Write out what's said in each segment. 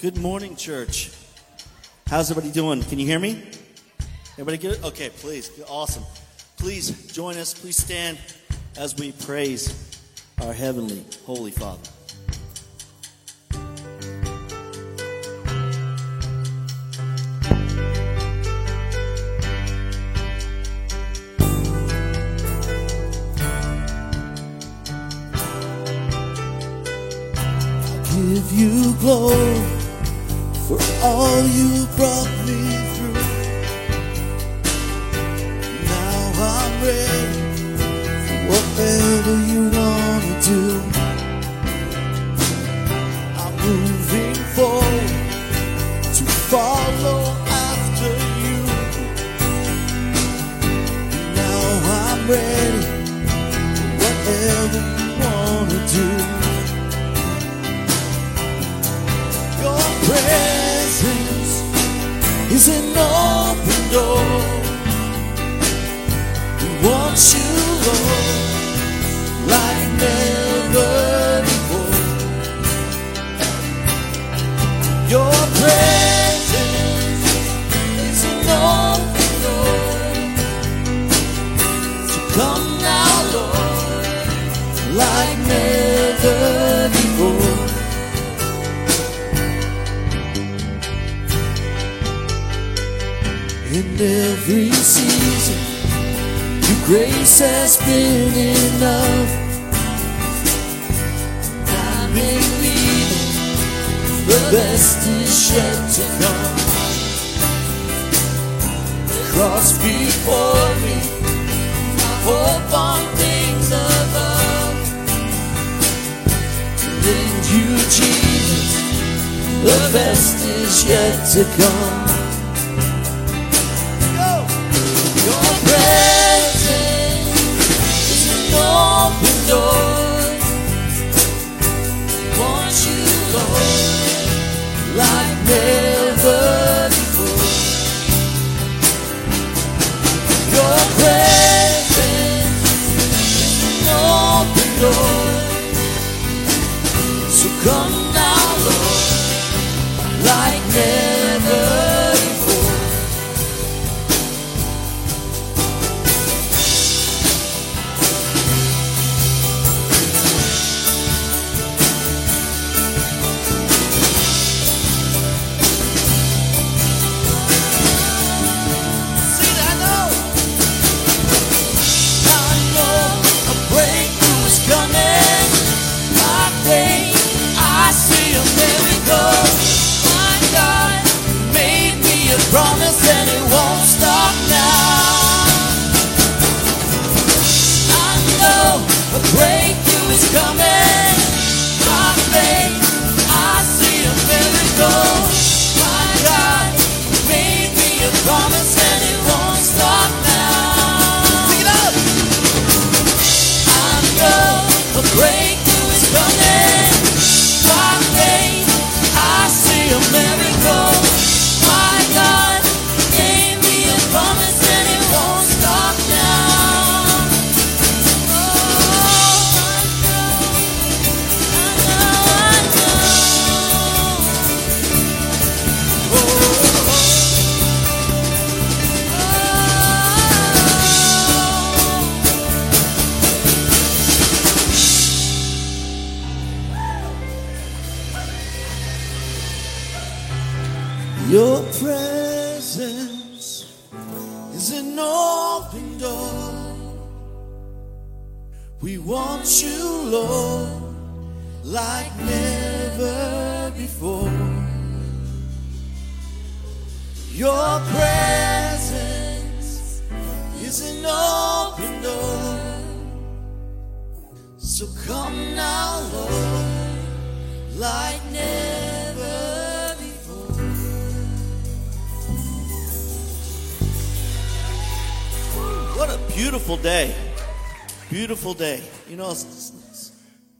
Good morning, church. How's everybody doing? Can you hear me? Everybody good? Okay, please. Awesome. Please join us. Please stand as we praise our heavenly, holy Father. give you glory. You know,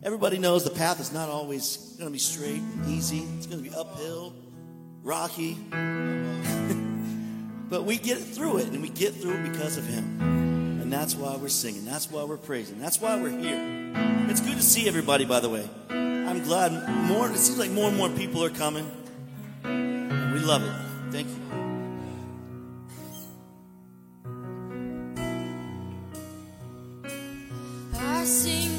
everybody knows the path is not always going to be straight and easy, it's going to be uphill, rocky. but we get through it, and we get through it because of Him. And that's why we're singing, that's why we're praising, that's why we're here. It's good to see everybody, by the way. I'm glad more, it seems like more and more people are coming. We love it. Thank you. I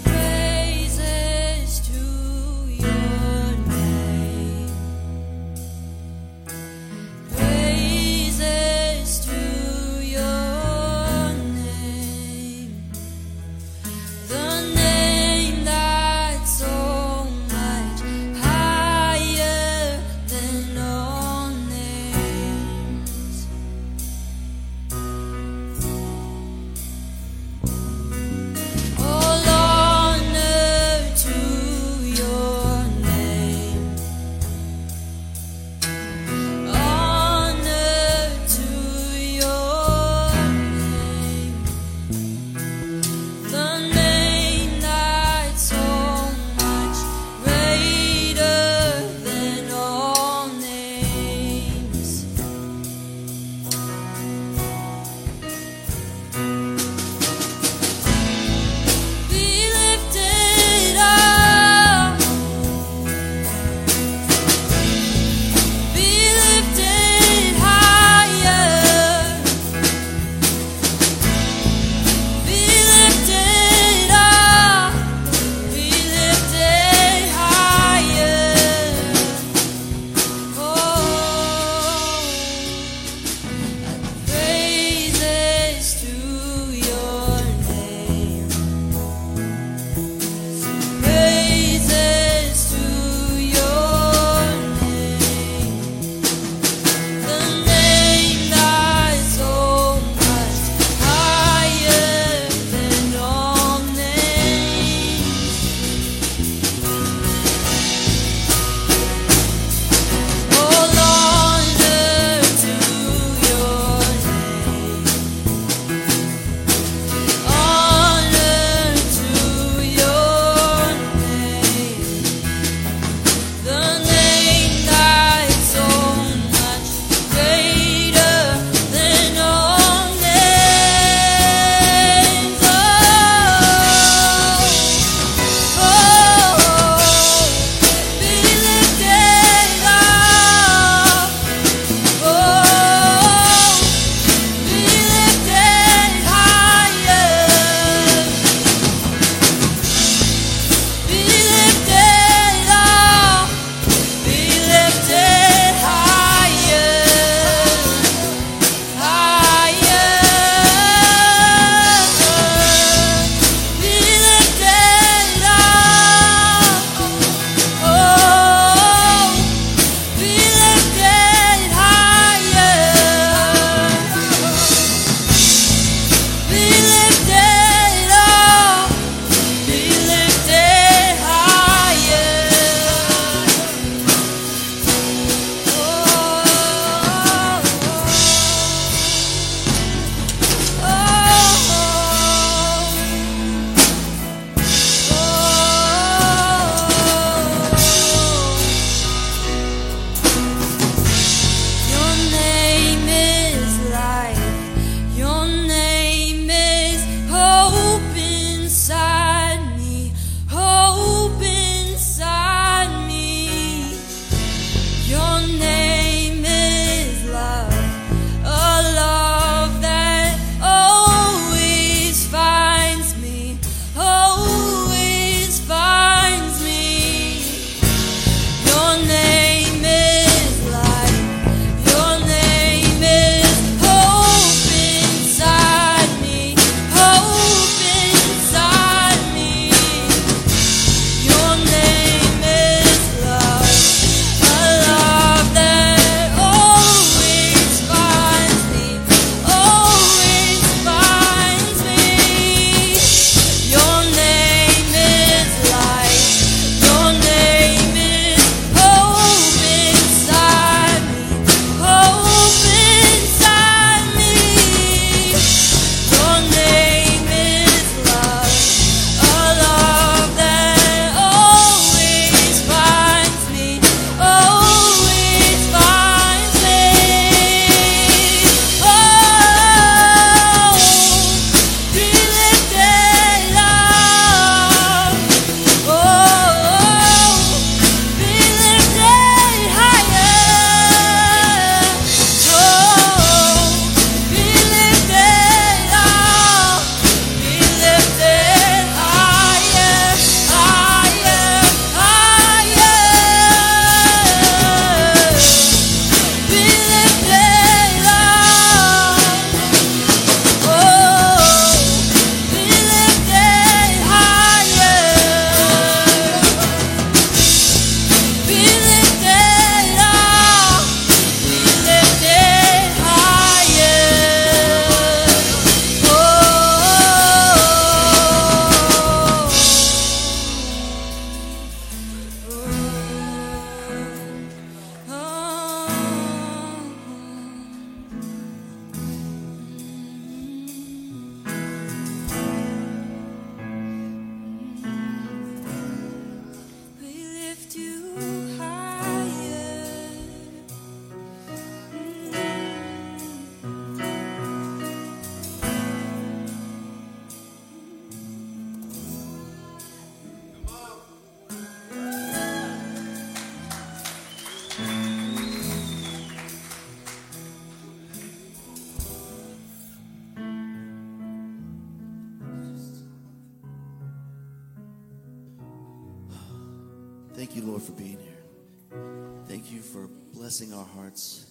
blessing our hearts,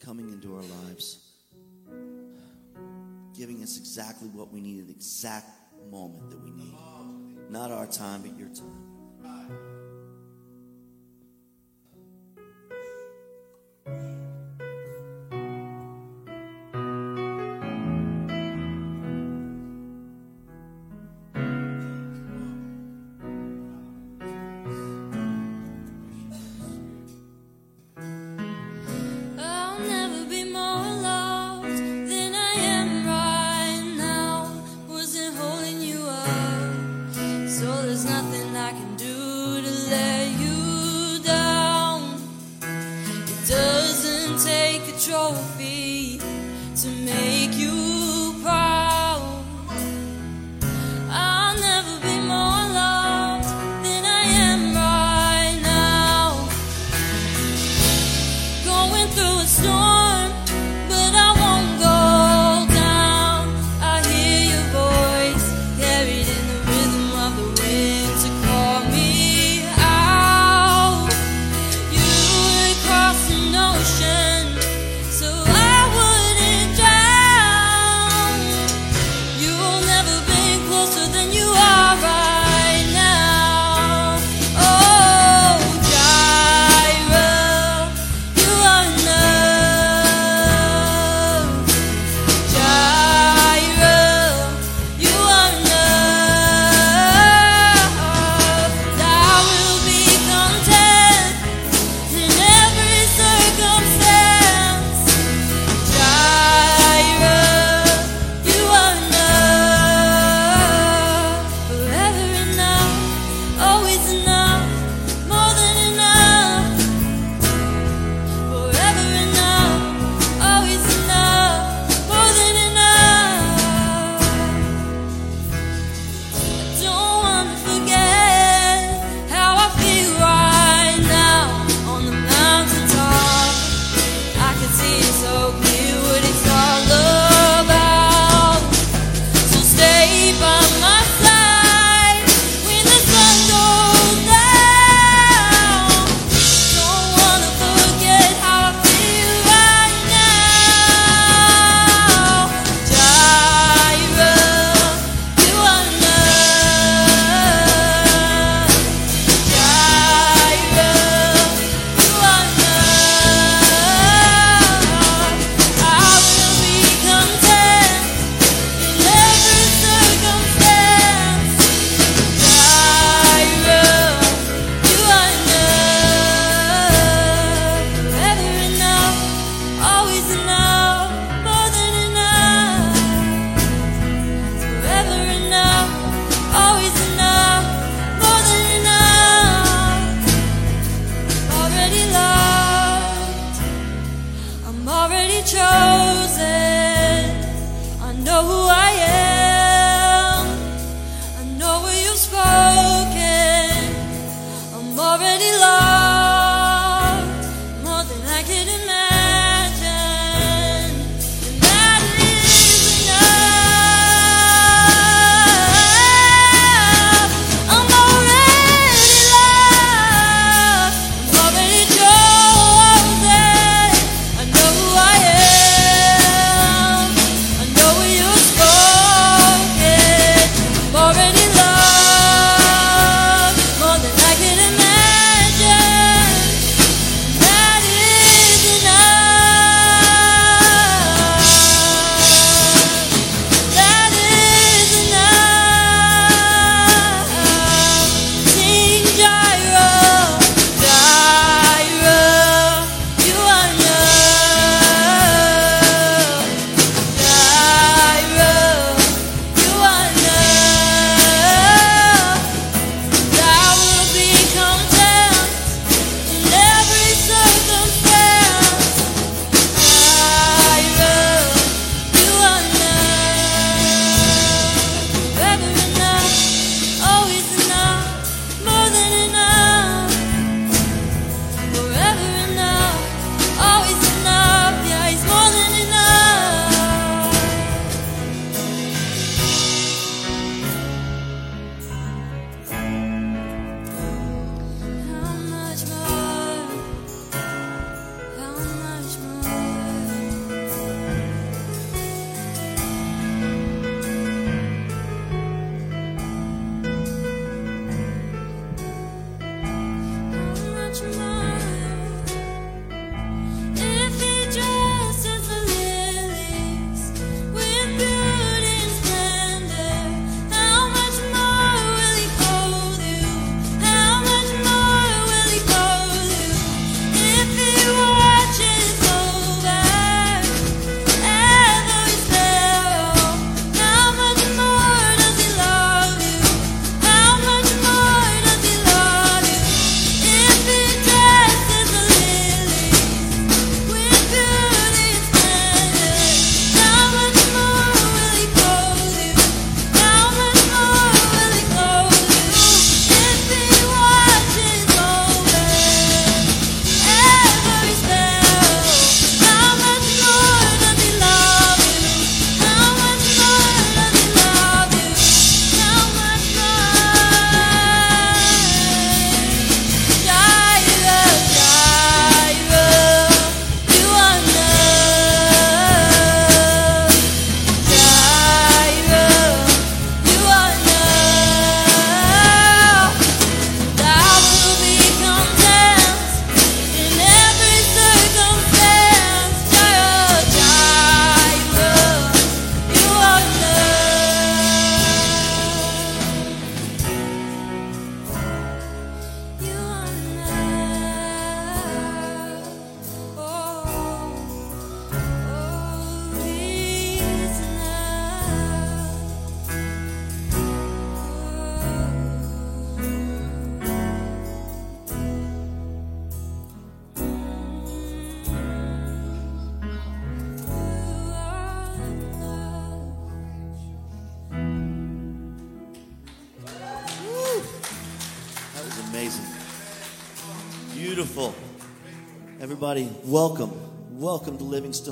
coming into our lives, giving us exactly what we need at the exact moment that we need. Not our time, but your time.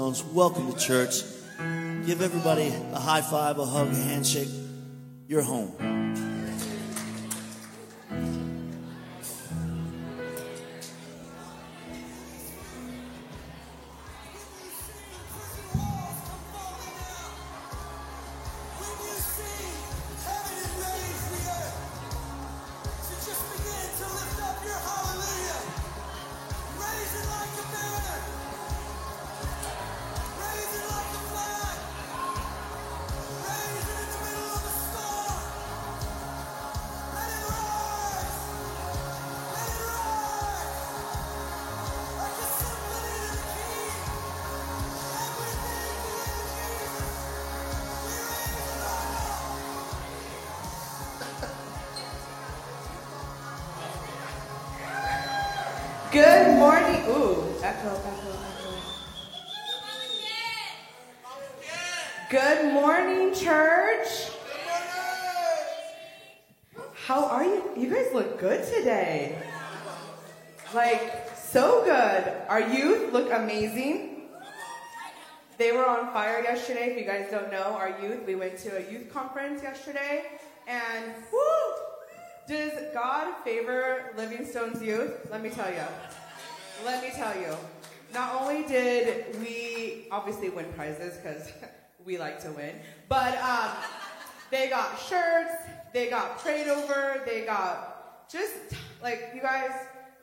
Stones. Welcome to church. Give everybody a high five, a hug, a handshake. You're home. Good morning. Ooh, echo, echo, echo. Good morning, church. How are you? You guys look good today. Like, so good. Our youth look amazing. They were on fire yesterday. If you guys don't know, our youth, we went to a youth conference yesterday. And whoo! Does God favor Living Stones' youth? Let me tell you. Let me tell you. Not only did we obviously win prizes because we like to win, but um, they got shirts, they got prayed over, they got just like you guys.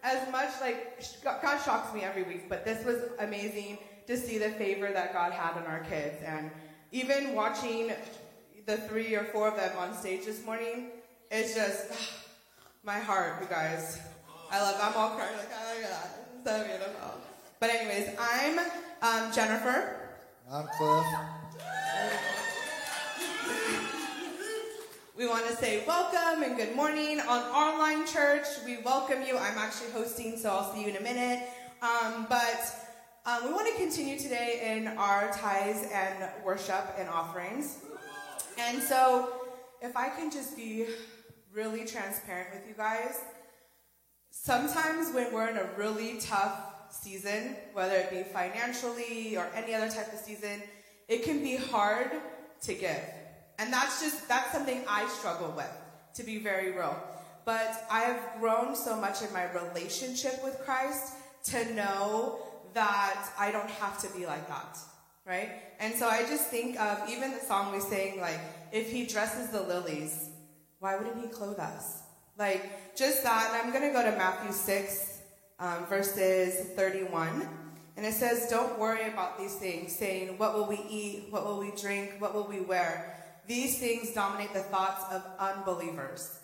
As much like God God shocks me every week, but this was amazing to see the favor that God had on our kids, and even watching the three or four of them on stage this morning, it's just my heart, you guys. I love. I'm all crying like, oh my god, it's so beautiful. But anyways, I'm um, Jennifer. I'm Cliff. We want to say welcome and good morning on online church. We welcome you. I'm actually hosting, so I'll see you in a minute. Um, but um, we want to continue today in our tithes and worship and offerings. And so, if I can just be really transparent with you guys, sometimes when we're in a really tough season, whether it be financially or any other type of season, it can be hard to give. And that's just, that's something I struggle with, to be very real. But I have grown so much in my relationship with Christ to know that I don't have to be like that, right? And so I just think of even the song we sang, like, if he dresses the lilies, why wouldn't he clothe us? Like, just that. And I'm going to go to Matthew 6, um, verses 31. And it says, Don't worry about these things, saying, What will we eat? What will we drink? What will we wear? These things dominate the thoughts of unbelievers.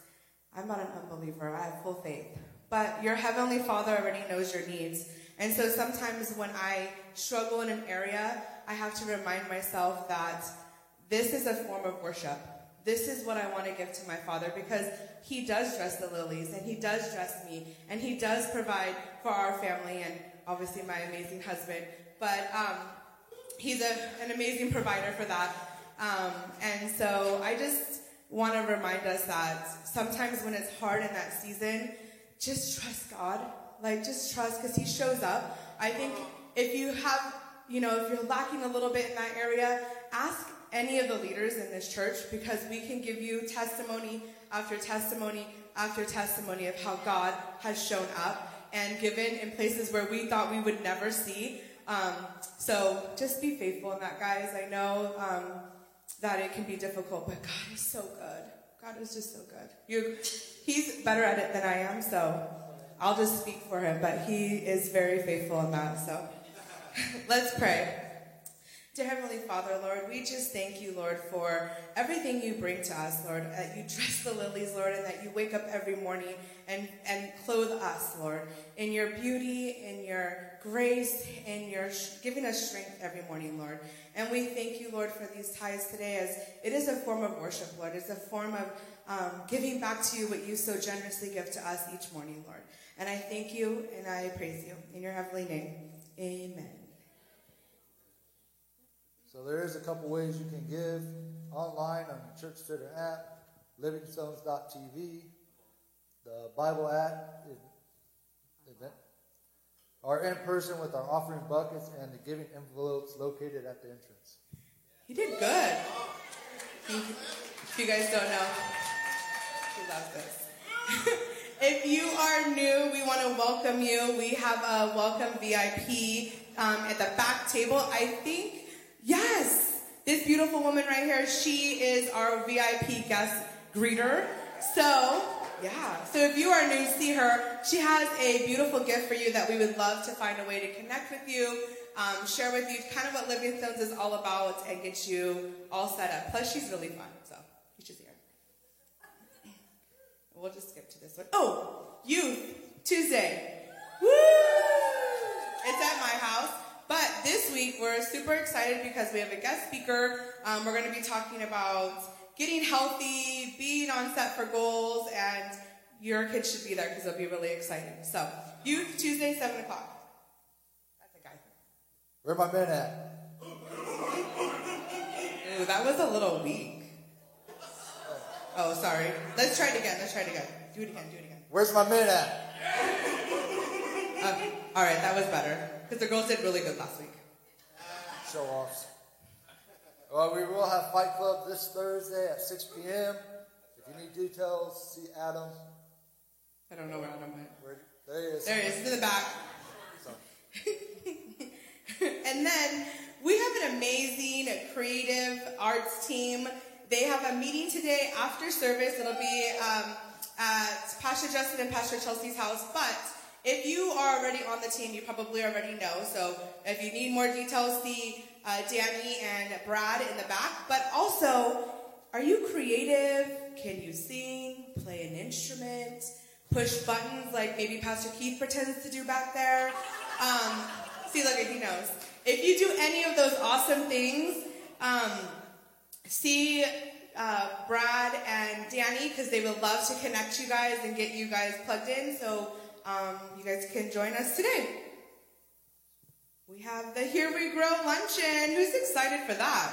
I'm not an unbeliever, I have full faith. But your heavenly Father already knows your needs. And so sometimes when I struggle in an area, I have to remind myself that this is a form of worship. This is what I want to give to my Father because He does dress the lilies and He does dress me and He does provide for our family and obviously my amazing husband. But um, He's a, an amazing provider for that. Um, and so I just want to remind us that sometimes when it's hard in that season, just trust God. Like, just trust because He shows up. I think if you have, you know, if you're lacking a little bit in that area, ask any of the leaders in this church because we can give you testimony after testimony after testimony of how God has shown up and given in places where we thought we would never see. Um, so just be faithful in that, guys. I know um, that it can be difficult, but God is so good. God is just so good. You, he's better at it than I am, so I'll just speak for him. But he is very faithful in that. So let's pray. Dear Heavenly Father, Lord, we just thank you, Lord, for everything you bring to us, Lord. That you dress the lilies, Lord, and that you wake up every morning and, and clothe us, Lord, in your beauty, in your grace, in your giving us strength every morning, Lord. And we thank you, Lord, for these tithes today, as it is a form of worship, Lord. It's a form of um, giving back to you what you so generously give to us each morning, Lord. And I thank you and I praise you in your heavenly name. Amen. So there is a couple ways you can give online on the Church Center app, livingstones.tv, the Bible at event, are in person with our offering buckets and the giving envelopes located at the entrance. He did good. If you guys don't know, he loves this. if you are new, we want to welcome you. We have a welcome VIP um, at the back table. I think, yes, this beautiful woman right here, she is our VIP guest greeter. So, yeah. So if you are new, see her. She has a beautiful gift for you that we would love to find a way to connect with you, um, share with you kind of what Living Stones is all about, and get you all set up. Plus, she's really fun, so you should see her. We'll just skip to this one. Oh, Youth Tuesday. Woo! It's at my house. But this week we're super excited because we have a guest speaker. Um, we're going to be talking about getting healthy, being on set for goals, and your kids should be there because it'll be really exciting. So, Youth Tuesday, 7 o'clock. That's a guy. Where my men at? Ooh, that was a little weak. Oh, sorry. Let's try it again. Let's try it again. Do it again. Do it again. Where's my man at? Okay. All right, that was better because the girls did really good last week. Show offs. Well, we will have Fight Club this Thursday at 6 p.m. If you need details, see Adam. I don't know where Adam went. Where, there he is. There he is, in the back. And then we have an amazing creative arts team. They have a meeting today after service. It'll be um, at Pastor Justin and Pastor Chelsea's house. But if you are already on the team, you probably already know. So if you need more details, see uh, Danny and Brad in the back. But also, are you creative? Can you sing? Play an instrument? Push buttons like maybe Pastor Keith pretends to do back there? Um, see, look, he knows. If you do any of those awesome things, um, see uh, Brad and Danny because they would love to connect you guys and get you guys plugged in. So um, you guys can join us today. We have the Here We Grow luncheon. Who's excited for that?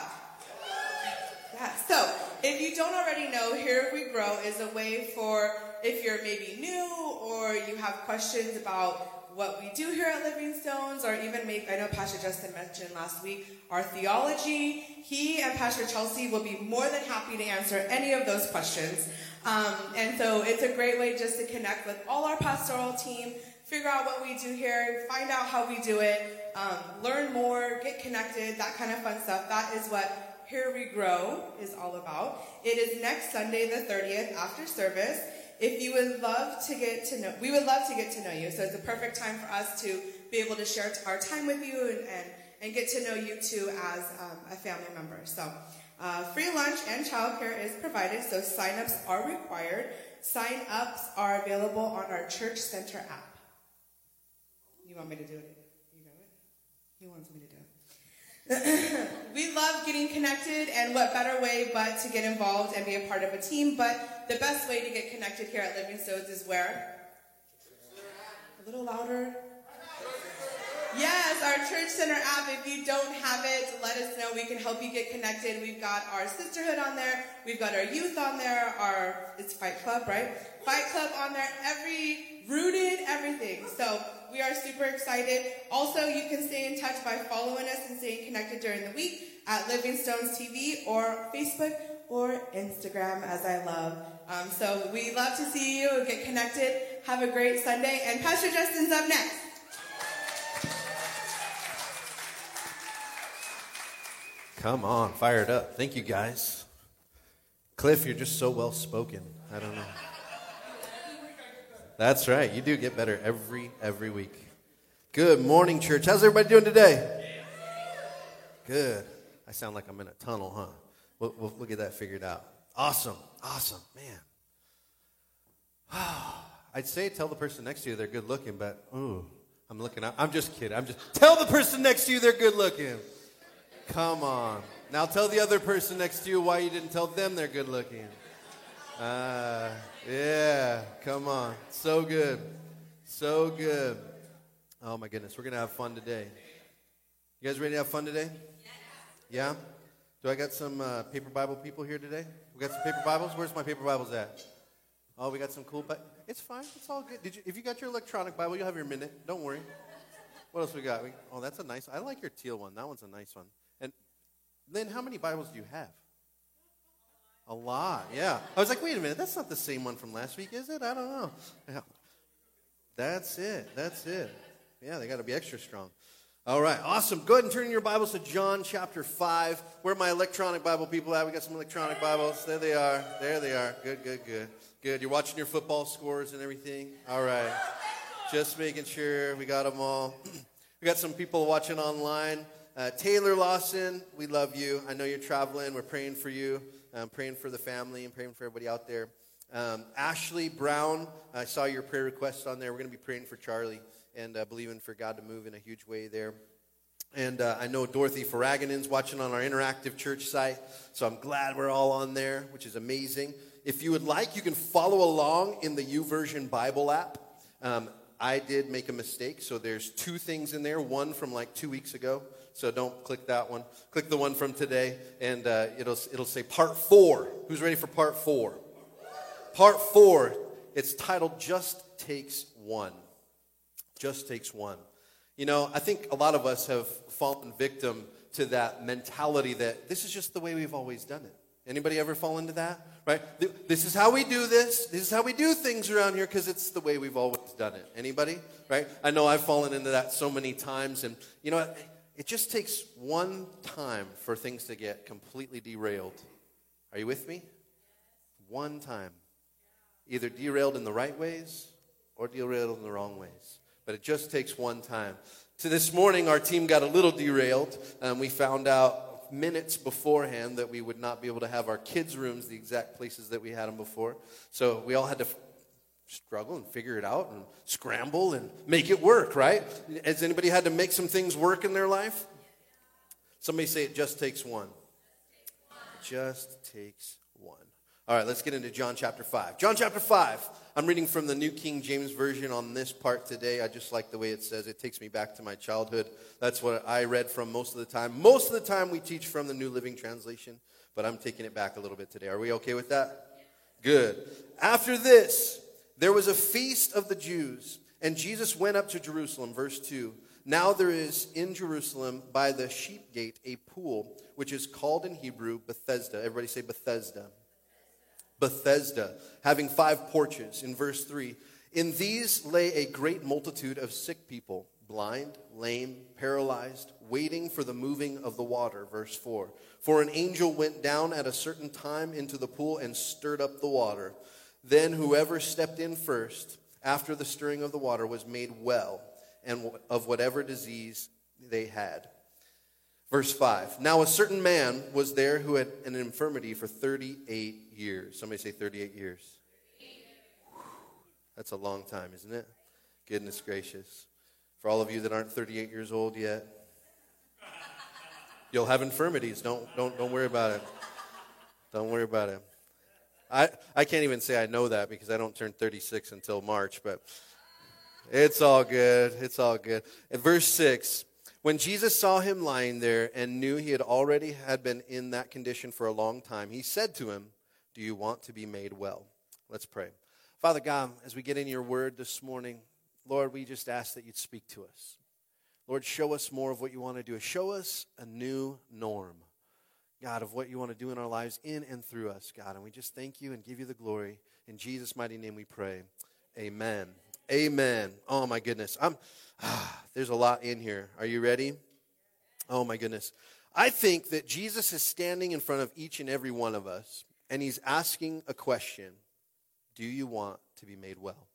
Yeah. So if you don't already know, Here We Grow is a way for if you're maybe new or you have questions about what we do here at Living Stones, or even make, I know Pastor Justin mentioned last week, our theology. He and Pastor Chelsea will be more than happy to answer any of those questions. Um, and so it's a great way just to connect with all our pastoral team, figure out what we do here, find out how we do it, um, learn more, get connected, that kind of fun stuff. That is what Here We Grow is all about. It is next Sunday, the 30th, after service. If you would love to get to know, we would love to get to know you. So it's a perfect time for us to be able to share our time with you and, and, and get to know you too as um, a family member. So uh, free lunch and childcare is provided, so sign-ups are required. Sign-ups are available on our Church Center app. You want me to do it? You got it? He wants me to do it. we love getting connected, and what better way but to get involved and be a part of a team? But the best way to get connected here at Living Stones is where? A little louder. Yes, our Church Center app. If you don't have it, let us know. We can help you get connected. We've got our sisterhood on there. We've got our youth on there. Our it's Fight Club, right? Fight Club on there. Every rooted everything. So we are super excited. Also, you can stay in touch by following us and staying connected during the week at Living Stones TV or Facebook or Instagram, as I love. Um, so we love to see you. Get connected. Have a great Sunday. And Pastor Justin's up next. Come on, fired up. Thank you, guys. Cliff, you're just so well spoken. I don't know. That's right. You do get better every every week. Good morning, church. How's everybody doing today? Good. I sound like I'm in a tunnel, huh? We'll, we'll, we'll get that figured out. Awesome. Awesome. Man. I'd say tell the person next to you they're good looking, but ooh, I'm looking out. I'm just kidding. I'm just tell the person next to you they're good looking. Come on. Now tell the other person next to you why you didn't tell them they're good looking. Ah, yeah. Come on. So good. So good. Oh my goodness. We're going to have fun today. You guys ready to have fun today? Yeah? Do I got some uh, paper Bible people here today? We got some paper Bibles? Where's my paper Bibles at? Oh, we got some cool. Bi- It's fine. It's all good. Did you, if you got your electronic Bible, you'll have your minute. Don't worry. What else we got? We, oh, that's a nice. I like your teal one. That one's a nice one. And then, how many Bibles do you have? A lot. Yeah. I was like, wait a minute. That's not the same one from last week, is it? I don't know. Yeah. That's it. That's it. Yeah, they got to be extra strong. All right, awesome. Go ahead and turn your Bibles to John chapter 5. Where my electronic Bible people at? We got some electronic Bibles. There they are. There they are. Good, good, good. Good. You're watching your football scores and everything? All right. Just making sure we got them all. we got some people watching online. Uh, Taylor Lawson, we love you. I know you're traveling. We're praying for you. I'm praying for the family and praying for everybody out there. Um, Ashley Brown, I saw your prayer request on there. We're going to be praying for Charlie and uh, believing for God to move in a huge way there. And uh, I know Dorothy Farraganen's watching on our interactive church site, so I'm glad we're all on there, which is amazing. If you would like, you can follow along in the YouVersion Bible app. Um, I did make a mistake, so there's two things in there. One from like two weeks ago, so don't click that one. Click the one from today, and uh, it'll it'll say part four. Who's ready for part four? Part four. It's titled "Just Takes One." Just takes one. You know, I think a lot of us have fallen victim to that mentality that this is just the way we've always done it. Anybody ever fall into that? Right? This is how we do this. This is how we do things around here because it's the way we've always done it. Anybody? Right? I know I've fallen into that so many times and you know? It just takes one time for things to get completely derailed. Are you with me? One time. Either derailed in the right ways or derailed in the wrong ways. But it just takes one time. To this morning, our team got a little derailed. Um, we found out minutes beforehand that we would not be able to have our kids' rooms the exact places that we had them before. So we all had to struggle and figure it out and scramble and make it work, right? Has anybody had to make some things work in their life? Somebody say it just takes one. Just takes one. All right, let's get into John chapter 5. John chapter 5. I'm reading from the New King James Version on this part today. I just like the way it says. It takes me back to my childhood. That's what I read from most of the time. Most of the time, we teach from the New Living Translation, but I'm taking it back a little bit today. Are we okay with that? Good. After this, there was a feast of the Jews, and Jesus went up to Jerusalem. Verse 2. Now there is in Jerusalem by the sheep gate a pool, which is called in Hebrew Bethesda. Everybody say Bethesda. Bethesda, having five porches. In verse 3, in these lay a great multitude of sick people, blind, lame, paralyzed, waiting for the moving of the water. Verse 4, for an angel went down at a certain time into the pool and stirred up the water. Then whoever stepped in first, after the stirring of the water, was made well, and of whatever disease they had. Verse 5 Now a certain man was there who had an infirmity for 38 years. Somebody say 38 years. That's a long time, isn't it? Goodness gracious. For all of you that aren't 38 years old yet, you'll have infirmities. Don't, don't, don't worry about it. Don't worry about it. I, I can't even say I know that because I don't turn 36 until March, but it's all good. It's all good. In verse 6, when Jesus saw him lying there and knew he had already had been in that condition for a long time, he said to him, Do you want to be made well? Let's pray. Father God, as we get in your word this morning, Lord, we just ask that you'd speak to us. Lord, show us more of what you want to do. Show us a new norm, God, of what you want to do in our lives in and through us, God. And we just thank you and give you the glory. In Jesus' mighty name we pray. Amen. Amen. Oh my goodness. I'm ah, there's a lot in here. Are you ready? Oh my goodness. I think that Jesus is standing in front of each and every one of us and he's asking a question. Do you want to be made well?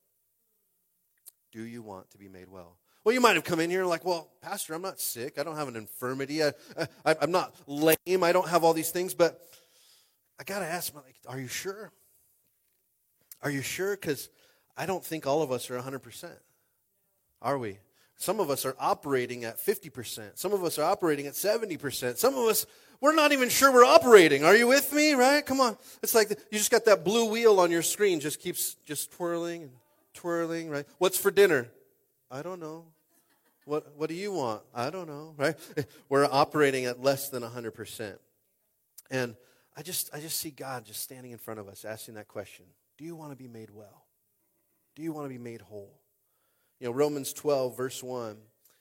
Do you want to be made well? Well, you might have come in here like, well, Pastor, I'm not sick. I don't have an infirmity. I, I, I'm not lame. I don't have all these things. But I got to ask, like, are you sure? Are you sure? Because I don't think all of us are 100%. Are we? Some of us are operating at 50%. Some of us are operating at 70%. Some of us, we're not even sure we're operating. Are you with me? Right? Come on. It's like you just got that blue wheel on your screen, just keeps just twirling and twirling, right? What's for dinner? I don't know. What, what do you want? I don't know, right? We're operating at less than 100%. And I just, I just see God just standing in front of us asking that question Do you want to be made well? Do you want to be made whole? You know, Romans 12, verse 1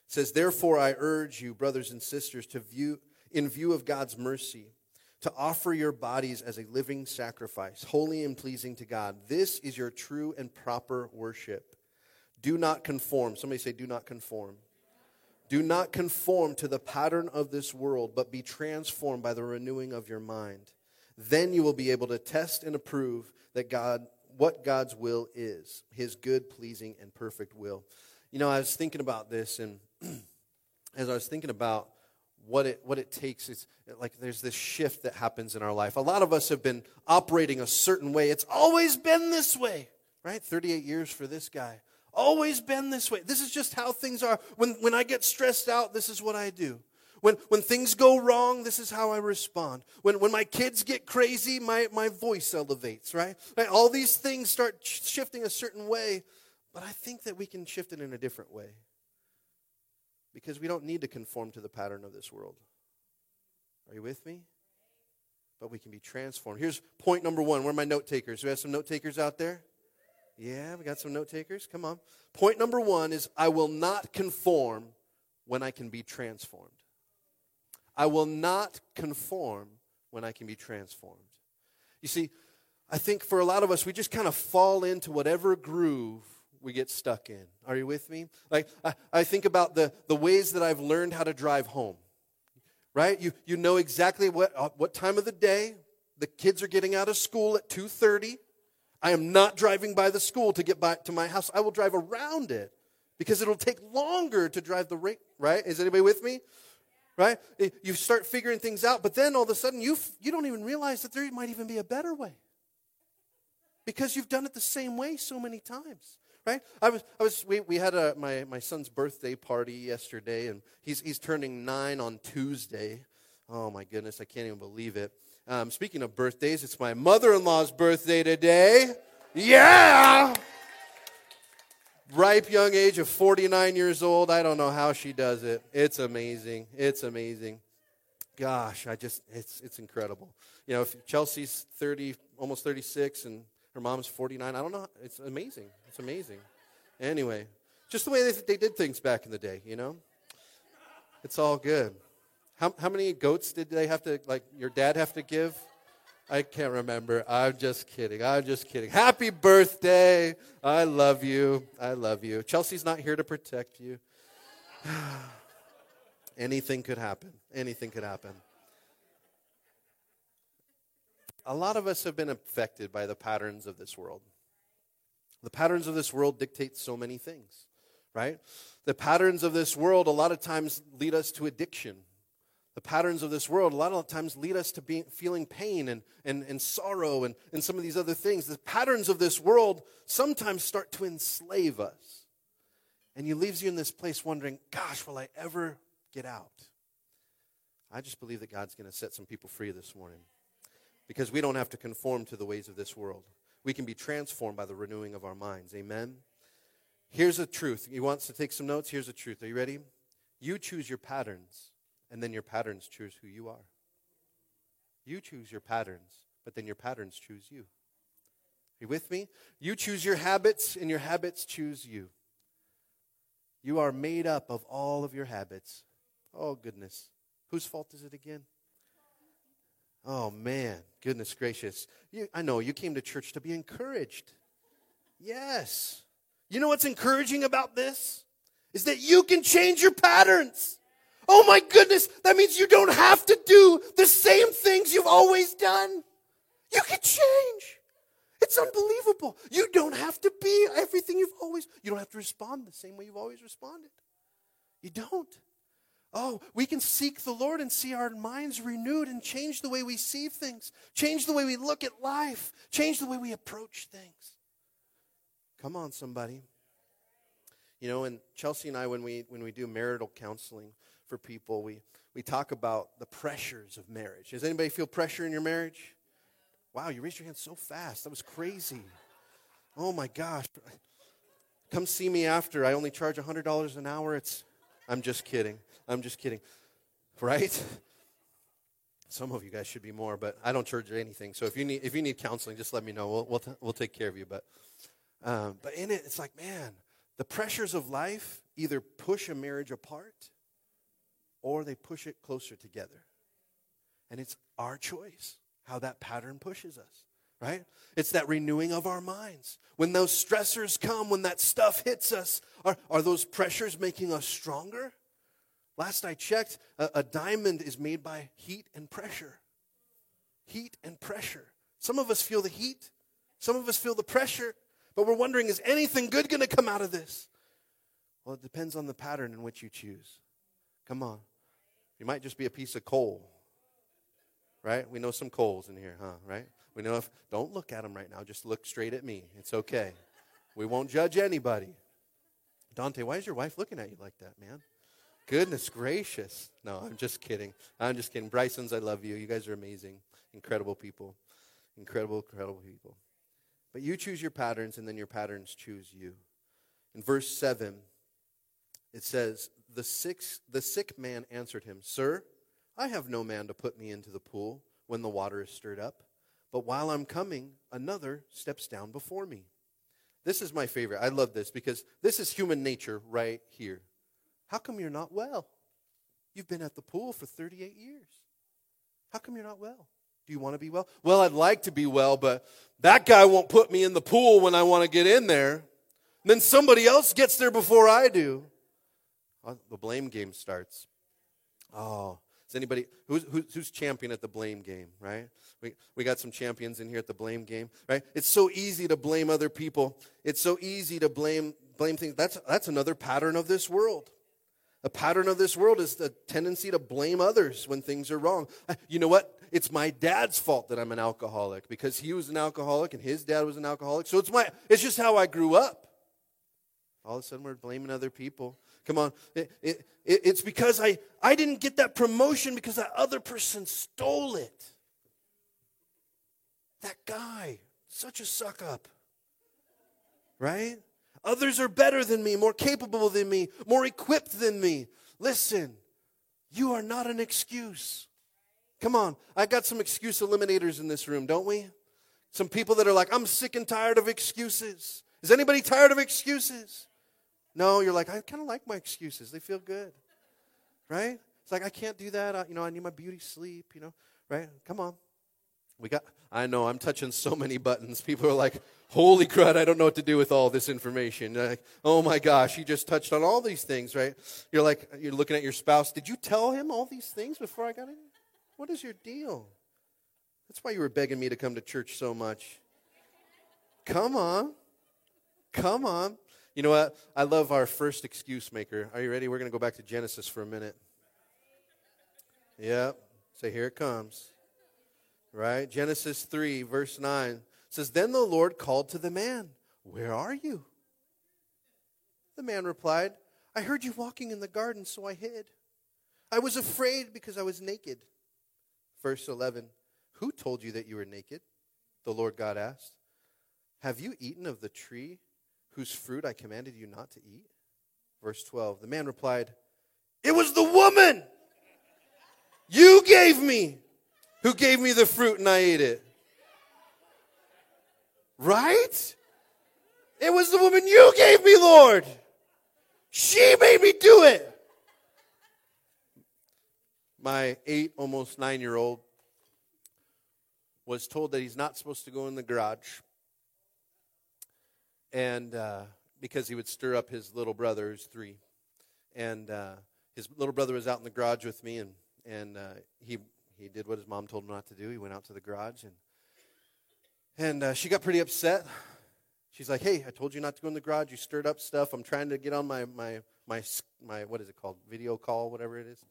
says, Therefore I urge you, brothers and sisters, to view, in view of God's mercy, to offer your bodies as a living sacrifice, holy and pleasing to God. This is your true and proper worship. Do not conform. Somebody say, Do not conform. Do not conform to the pattern of this world, but be transformed by the renewing of your mind. Then you will be able to test and approve that God what God's will is, his good, pleasing and perfect will. You know, I was thinking about this and as I was thinking about what it what it takes it's like there's this shift that happens in our life. A lot of us have been operating a certain way. It's always been this way, right? 38 years for this guy. Always been this way. This is just how things are. When, when I get stressed out, this is what I do. When, when things go wrong, this is how I respond. When, when my kids get crazy, my, my voice elevates, right? right? All these things start sh- shifting a certain way, but I think that we can shift it in a different way because we don't need to conform to the pattern of this world. Are you with me? But we can be transformed. Here's point number one. Where are my note takers? We have some note takers out there? Yeah, we got some note takers. Come on. Point number one is I will not conform when I can be transformed. I will not conform when I can be transformed. You see, I think for a lot of us, we just kind of fall into whatever groove we get stuck in. Are you with me? Like, I, I think about the, the ways that I've learned how to drive home, right? You, you know exactly what, uh, what time of the day the kids are getting out of school at 2.30 I am not driving by the school to get back to my house. I will drive around it because it'll take longer to drive the right? Is anybody with me? Right? You start figuring things out, but then all of a sudden you, you don't even realize that there might even be a better way because you've done it the same way so many times right? I was, I was, we, we had a, my, my son's birthday party yesterday, and he's, he's turning nine on Tuesday. Oh my goodness, I can't even believe it. Um, speaking of birthdays, it's my mother in law's birthday today. Yeah! Ripe young age of 49 years old. I don't know how she does it. It's amazing. It's amazing. Gosh, I just, it's, it's incredible. You know, if Chelsea's 30, almost 36, and her mom's 49, I don't know. It's amazing. It's amazing. Anyway, just the way they, they did things back in the day, you know? It's all good. How, how many goats did they have to, like, your dad have to give? I can't remember. I'm just kidding. I'm just kidding. Happy birthday. I love you. I love you. Chelsea's not here to protect you. Anything could happen. Anything could happen. A lot of us have been affected by the patterns of this world. The patterns of this world dictate so many things, right? The patterns of this world a lot of times lead us to addiction the patterns of this world a lot of times lead us to being, feeling pain and, and, and sorrow and, and some of these other things. The patterns of this world sometimes start to enslave us. And you leaves you in this place wondering, gosh, will I ever get out? I just believe that God's going to set some people free this morning because we don't have to conform to the ways of this world. We can be transformed by the renewing of our minds. Amen? Here's a truth. You want to take some notes? Here's a truth. Are you ready? You choose your patterns and then your patterns choose who you are. You choose your patterns, but then your patterns choose you. Are you with me? You choose your habits, and your habits choose you. You are made up of all of your habits. Oh, goodness. Whose fault is it again? Oh, man. Goodness gracious. You, I know you came to church to be encouraged. Yes. You know what's encouraging about this? Is that you can change your patterns. Oh my goodness, that means you don't have to do the same things you've always done. You can change. It's unbelievable. You don't have to be everything you've always, you don't have to respond the same way you've always responded. You don't. Oh, we can seek the Lord and see our minds renewed and change the way we see things, change the way we look at life, change the way we approach things. Come on, somebody. You know, and Chelsea and I, when we when we do marital counseling, for people. We, we talk about the pressures of marriage. Does anybody feel pressure in your marriage? Wow, you raised your hand so fast. That was crazy. Oh my gosh. Come see me after. I only charge $100 an hour. It's I'm just kidding. I'm just kidding. Right? Some of you guys should be more, but I don't charge anything. So if you need if you need counseling, just let me know. We'll we'll, t- we'll take care of you, but Um, but in it, it's like, man, the pressures of life either push a marriage apart or they push it closer together. And it's our choice how that pattern pushes us, right? It's that renewing of our minds. When those stressors come, when that stuff hits us, are, are those pressures making us stronger? Last I checked, a, a diamond is made by heat and pressure. Heat and pressure. Some of us feel the heat, some of us feel the pressure, but we're wondering is anything good going to come out of this? Well, it depends on the pattern in which you choose. Come on. You might just be a piece of coal, right? We know some coals in here, huh? Right? We know if, don't look at them right now, just look straight at me. It's okay. We won't judge anybody. Dante, why is your wife looking at you like that, man? Goodness gracious. No, I'm just kidding. I'm just kidding. Bryson's, I love you. You guys are amazing, incredible people. Incredible, incredible people. But you choose your patterns, and then your patterns choose you. In verse 7, it says, the, the sick man answered him, Sir, I have no man to put me into the pool when the water is stirred up. But while I'm coming, another steps down before me. This is my favorite. I love this because this is human nature right here. How come you're not well? You've been at the pool for 38 years. How come you're not well? Do you want to be well? Well, I'd like to be well, but that guy won't put me in the pool when I want to get in there. then somebody else gets there before I do. Oh, the blame game starts. Oh, is anybody who's, who's, champion at the blame game, right? We, we got some champions in here at the blame game, right? It's so easy to blame other people. It's so easy to blame blame things. That's that's another pattern of this world. A pattern of this world is the tendency to blame others when things are wrong. You know what? It's my dad's fault that I'm an alcoholic because he was an alcoholic and his dad was an alcoholic. So it's my it's just how I grew up. All of a sudden we're blaming other people. Come on. It, it, it's because I, I didn't get that promotion because that other person stole it. That guy, such a suck up. Right? Others are better than me, more capable than me, more equipped than me. Listen, you are not an excuse. Come on. I got some excuse eliminators in this room, don't we? Some people that are like, I'm sick and tired of excuses. Is anybody tired of excuses? No, you're like, I kind of like my excuses. They feel good. Right? It's like, I can't do that. I, you know, I need my beauty sleep, you know, right? Come on. We got, I know, I'm touching so many buttons. People are like, holy crud, I don't know what to do with all this information. Like, oh my gosh, you just touched on all these things, right? You're like, you're looking at your spouse. Did you tell him all these things before I got in? What is your deal? That's why you were begging me to come to church so much. Come on. Come on. You know what? I love our first excuse maker. Are you ready? We're going to go back to Genesis for a minute. Yep. Say, here it comes. Right? Genesis 3, verse 9 says, Then the Lord called to the man, Where are you? The man replied, I heard you walking in the garden, so I hid. I was afraid because I was naked. Verse 11, Who told you that you were naked? The Lord God asked. Have you eaten of the tree whose fruit I commanded you not to eat? Verse 12, the man replied, It was the woman you gave me who gave me the fruit and I ate it. Right? It was the woman you gave me, Lord. She made me do it. My eight, almost nine year old was told that he's not supposed to go in the garage and uh, because he would stir up his little brother, who's three, and uh, his little brother was out in the garage with me, and and uh, he he did what his mom told him not to do. He went out to the garage, and and uh, she got pretty upset. She's like, "Hey, I told you not to go in the garage. You stirred up stuff. I'm trying to get on my my my my what is it called? Video call, whatever it is,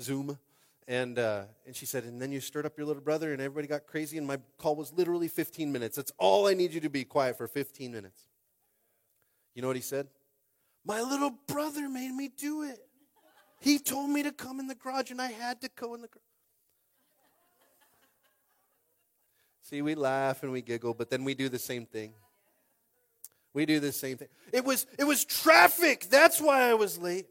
Zoom." And, uh, and she said, and then you stirred up your little brother, and everybody got crazy, and my call was literally 15 minutes. That's all I need you to be quiet for 15 minutes. You know what he said? My little brother made me do it. He told me to come in the garage and I had to go in the garage. See, we laugh and we giggle, but then we do the same thing. We do the same thing. It was it was traffic. That's why I was late.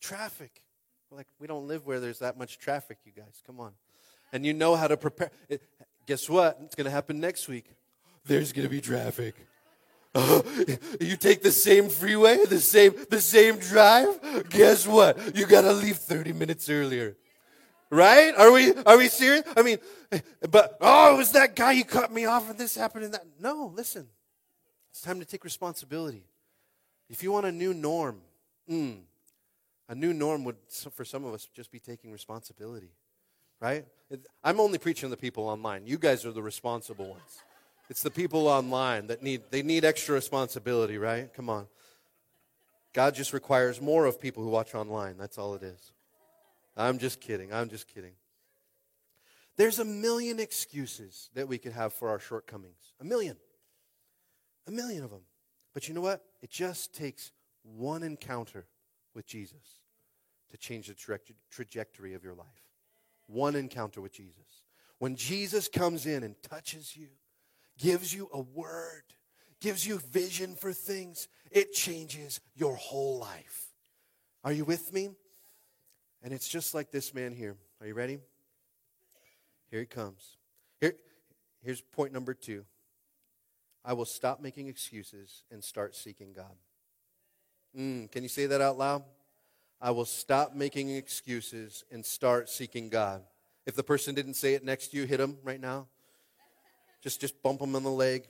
Traffic. Like we don't live where there's that much traffic, you guys. Come on. And you know how to prepare. Guess what? It's going to happen next week there's going to be traffic. you take the same freeway, the same the same drive. Guess what? You got to leave 30 minutes earlier. Right? Are we are we serious? I mean, but oh, it was that guy you cut me off and this happened and that. No, listen. It's time to take responsibility. If you want a new norm, mm, a new norm would for some of us just be taking responsibility. Right? I'm only preaching to the people online. You guys are the responsible ones. It's the people online that need they need extra responsibility, right? Come on. God just requires more of people who watch online. That's all it is. I'm just kidding. I'm just kidding. There's a million excuses that we could have for our shortcomings. A million. A million of them. But you know what? It just takes one encounter with Jesus to change the tra- trajectory of your life. One encounter with Jesus. When Jesus comes in and touches you, gives you a word, gives you vision for things, it changes your whole life. Are you with me? And it's just like this man here. Are you ready? Here he comes. Here, here's point number two I will stop making excuses and start seeking God. Mm, can you say that out loud? I will stop making excuses and start seeking God. If the person didn't say it next to you, hit them right now. Just, just bump them on the leg.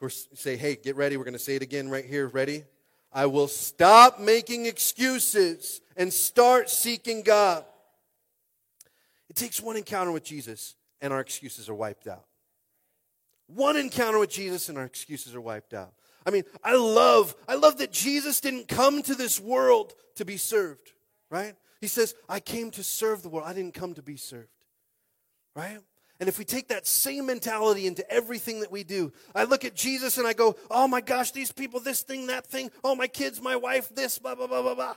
Or say, hey, get ready. We're going to say it again right here. Ready? I will stop making excuses and start seeking God. It takes one encounter with Jesus, and our excuses are wiped out. One encounter with Jesus, and our excuses are wiped out. I mean, I love, I love that Jesus didn't come to this world to be served, right? He says, I came to serve the world. I didn't come to be served, right? And if we take that same mentality into everything that we do, I look at Jesus and I go, oh my gosh, these people, this thing, that thing, oh my kids, my wife, this, blah, blah, blah, blah, blah.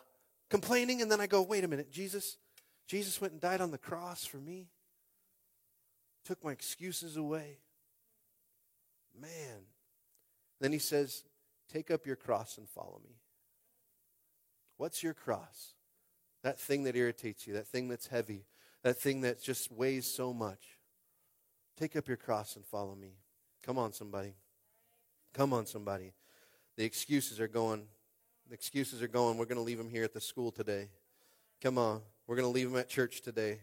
Complaining, and then I go, wait a minute, Jesus, Jesus went and died on the cross for me, took my excuses away. Man. Then he says, take up your cross and follow me. What's your cross? That thing that irritates you, that thing that's heavy, that thing that just weighs so much. Take up your cross and follow me. Come on, somebody. Come on, somebody. The excuses are going. The excuses are going. We're going to leave them here at the school today. Come on. We're going to leave them at church today.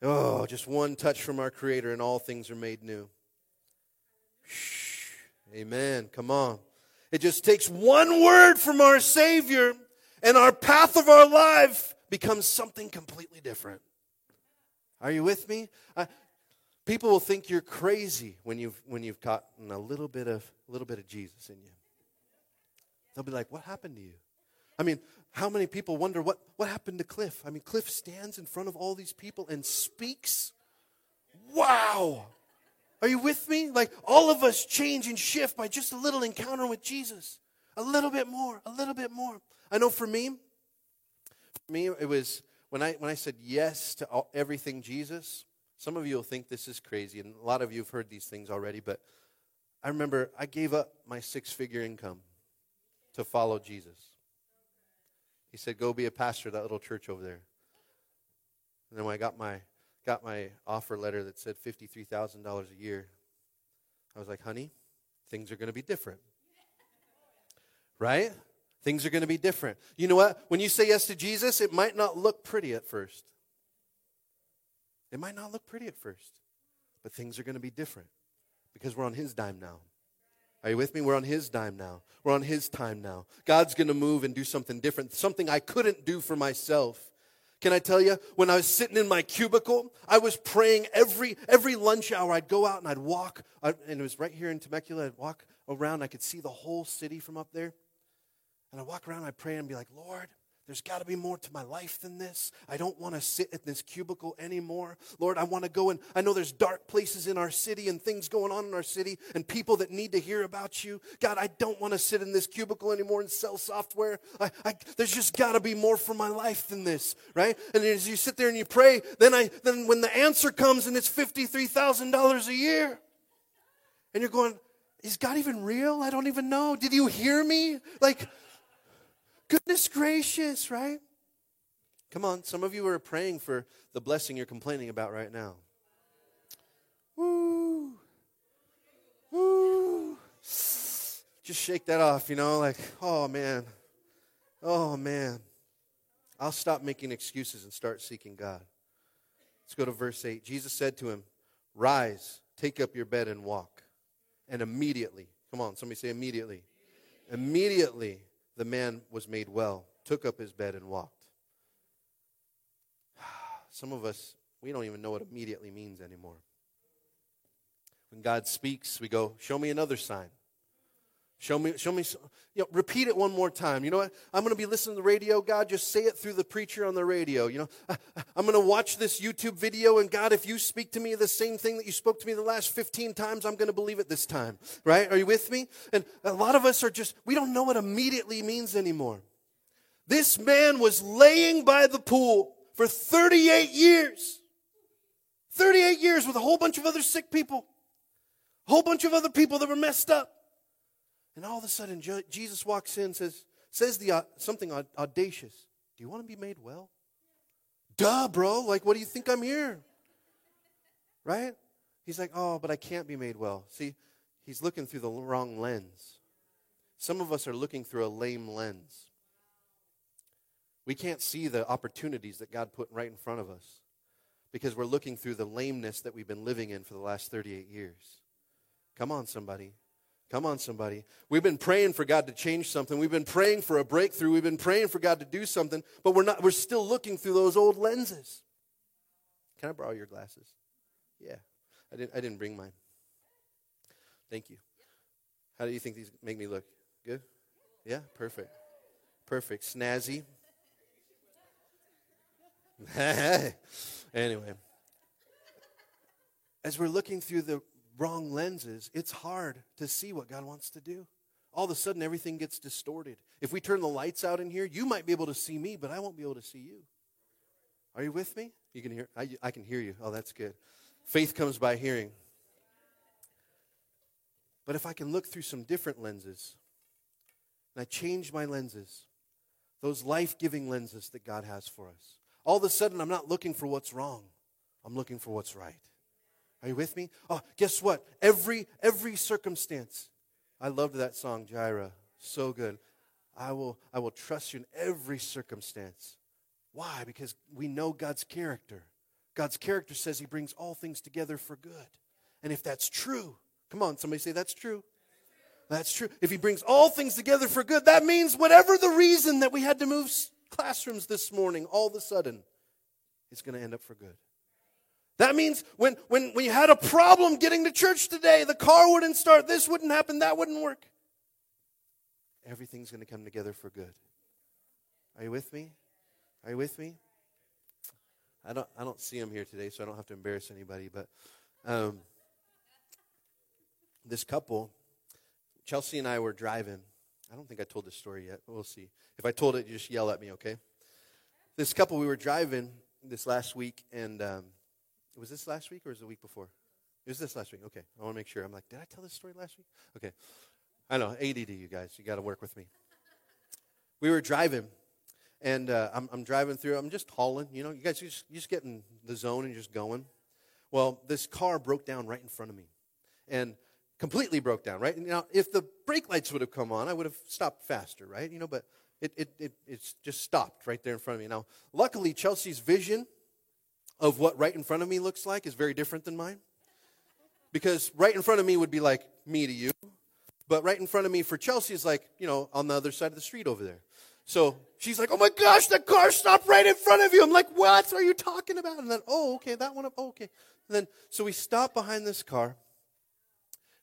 Oh, just one touch from our Creator, and all things are made new. Shh. Amen. Come on. It just takes one word from our Savior, and our path of our life becomes something completely different. Are you with me? People will think you're crazy when you've, when you've gotten a little bit, of, a little bit of Jesus in you. They'll be like, What happened to you? I mean, how many people wonder what, what happened to Cliff? I mean, Cliff stands in front of all these people and speaks. Wow! Are you with me? Like, all of us change and shift by just a little encounter with Jesus. A little bit more, a little bit more. I know for me, for me, it was when I, when I said yes to all, everything Jesus, some of you will think this is crazy, and a lot of you have heard these things already, but I remember I gave up my six figure income to follow Jesus. He said, Go be a pastor at that little church over there. And then when I got my, got my offer letter that said $53,000 a year, I was like, Honey, things are going to be different. Right? Things are going to be different. You know what? When you say yes to Jesus, it might not look pretty at first. It might not look pretty at first, but things are going to be different because we're on His dime now. Are you with me? We're on His dime now. We're on His time now. God's going to move and do something different, something I couldn't do for myself. Can I tell you, when I was sitting in my cubicle, I was praying every every lunch hour. I'd go out and I'd walk, and it was right here in Temecula. I'd walk around. I could see the whole city from up there. And I'd walk around, I'd pray and be like, Lord, there's got to be more to my life than this. I don't want to sit in this cubicle anymore. Lord, I want to go and I know there's dark places in our city and things going on in our city and people that need to hear about you. God, I don't want to sit in this cubicle anymore and sell software. I, I, there's just got to be more for my life than this, right? And as you sit there and you pray, then I then when the answer comes and it's $53,000 a year, and you're going, is God even real? I don't even know. Did you hear me? Like, Goodness gracious, right? Come on, some of you are praying for the blessing you're complaining about right now. Woo! Woo! just shake that off, you know, like, oh man, oh man. I'll stop making excuses and start seeking God. Let's go to verse 8. Jesus said to him, Rise, take up your bed and walk. And immediately, come on, somebody say immediately. Immediately, the man was made well, took up his bed and walked. Some of us, we don't even know what immediately means anymore. When God speaks, we go, Show me another sign. Show me, show me, you know, repeat it one more time. You know what? I'm going to be listening to the radio. God, just say it through the preacher on the radio. You know, I, I'm going to watch this YouTube video, and God, if you speak to me the same thing that you spoke to me the last 15 times, I'm going to believe it this time. Right? Are you with me? And a lot of us are just, we don't know what immediately means anymore. This man was laying by the pool for 38 years. 38 years with a whole bunch of other sick people, a whole bunch of other people that were messed up. And all of a sudden, Jesus walks in, says, says the, uh, something audacious. Do you want to be made well? Duh, bro. Like, what do you think I'm here? Right? He's like, oh, but I can't be made well. See, he's looking through the wrong lens. Some of us are looking through a lame lens. We can't see the opportunities that God put right in front of us because we're looking through the lameness that we've been living in for the last 38 years. Come on, somebody. Come on, somebody. We've been praying for God to change something. We've been praying for a breakthrough. We've been praying for God to do something, but we're not we're still looking through those old lenses. Can I borrow your glasses? Yeah. I didn't I didn't bring mine. Thank you. How do you think these make me look? Good? Yeah, perfect. Perfect. Snazzy. anyway. As we're looking through the wrong lenses, it's hard to see what God wants to do. All of a sudden, everything gets distorted. If we turn the lights out in here, you might be able to see me, but I won't be able to see you. Are you with me? You can hear. I, I can hear you. Oh, that's good. Faith comes by hearing. But if I can look through some different lenses, and I change my lenses, those life giving lenses that God has for us, all of a sudden I'm not looking for what's wrong, I'm looking for what's right. Are you with me? Oh, guess what? Every every circumstance. I loved that song, Jireh. So good. I will I will trust you in every circumstance. Why? Because we know God's character. God's character says he brings all things together for good. And if that's true, come on, somebody say that's true. That's true. If he brings all things together for good, that means whatever the reason that we had to move classrooms this morning, all of a sudden, it's going to end up for good. That means when, when we had a problem getting to church today, the car wouldn't start, this wouldn't happen, that wouldn't work. Everything's going to come together for good. Are you with me? Are you with me? I don't, I don't see him here today, so I don't have to embarrass anybody, but um, this couple, Chelsea and I were driving. I don't think I told this story yet, but we'll see. If I told it, you just yell at me, okay? This couple, we were driving this last week, and um, was this last week or was it the week before? It was this last week. Okay, I want to make sure. I'm like, did I tell this story last week? Okay, I know ADD, you guys. You got to work with me. We were driving, and uh, I'm, I'm driving through. I'm just hauling. You know, you guys you just, you just get in the zone and just going. Well, this car broke down right in front of me, and completely broke down. Right now, if the brake lights would have come on, I would have stopped faster. Right? You know, but it it, it it's just stopped right there in front of me. Now, luckily, Chelsea's vision of what right in front of me looks like is very different than mine. Because right in front of me would be like me to you, but right in front of me for Chelsea is like, you know, on the other side of the street over there. So she's like, oh my gosh, the car stopped right in front of you. I'm like, what are you talking about? And then, oh, okay, that one, oh, okay. And then, so we stop behind this car.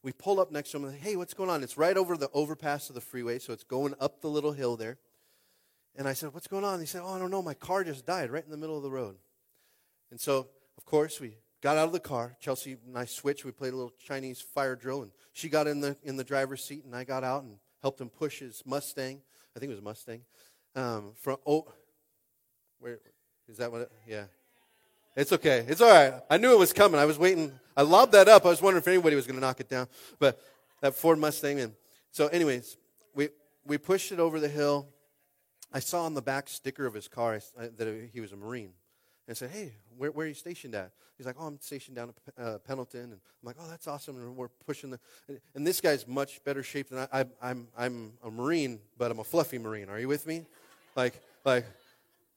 We pull up next to him and say, hey, what's going on? It's right over the overpass of the freeway, so it's going up the little hill there. And I said, what's going on? He said, oh, I don't know. My car just died right in the middle of the road. And so, of course, we got out of the car. Chelsea and I switched. We played a little Chinese fire drill, and she got in the in the driver's seat, and I got out and helped him push his Mustang. I think it was a Mustang. Um, from oh, where is that what? It, yeah, it's okay. It's all right. I knew it was coming. I was waiting. I lobbed that up. I was wondering if anybody was going to knock it down, but that Ford Mustang. And so, anyways, we we pushed it over the hill. I saw on the back sticker of his car that he was a Marine. And said, hey, where, where are you stationed at? He's like, oh, I'm stationed down at uh, Pendleton. And I'm like, oh, that's awesome. And we're pushing the. And, and this guy's much better shape than I. I I'm, I'm a Marine, but I'm a fluffy Marine. Are you with me? Like, like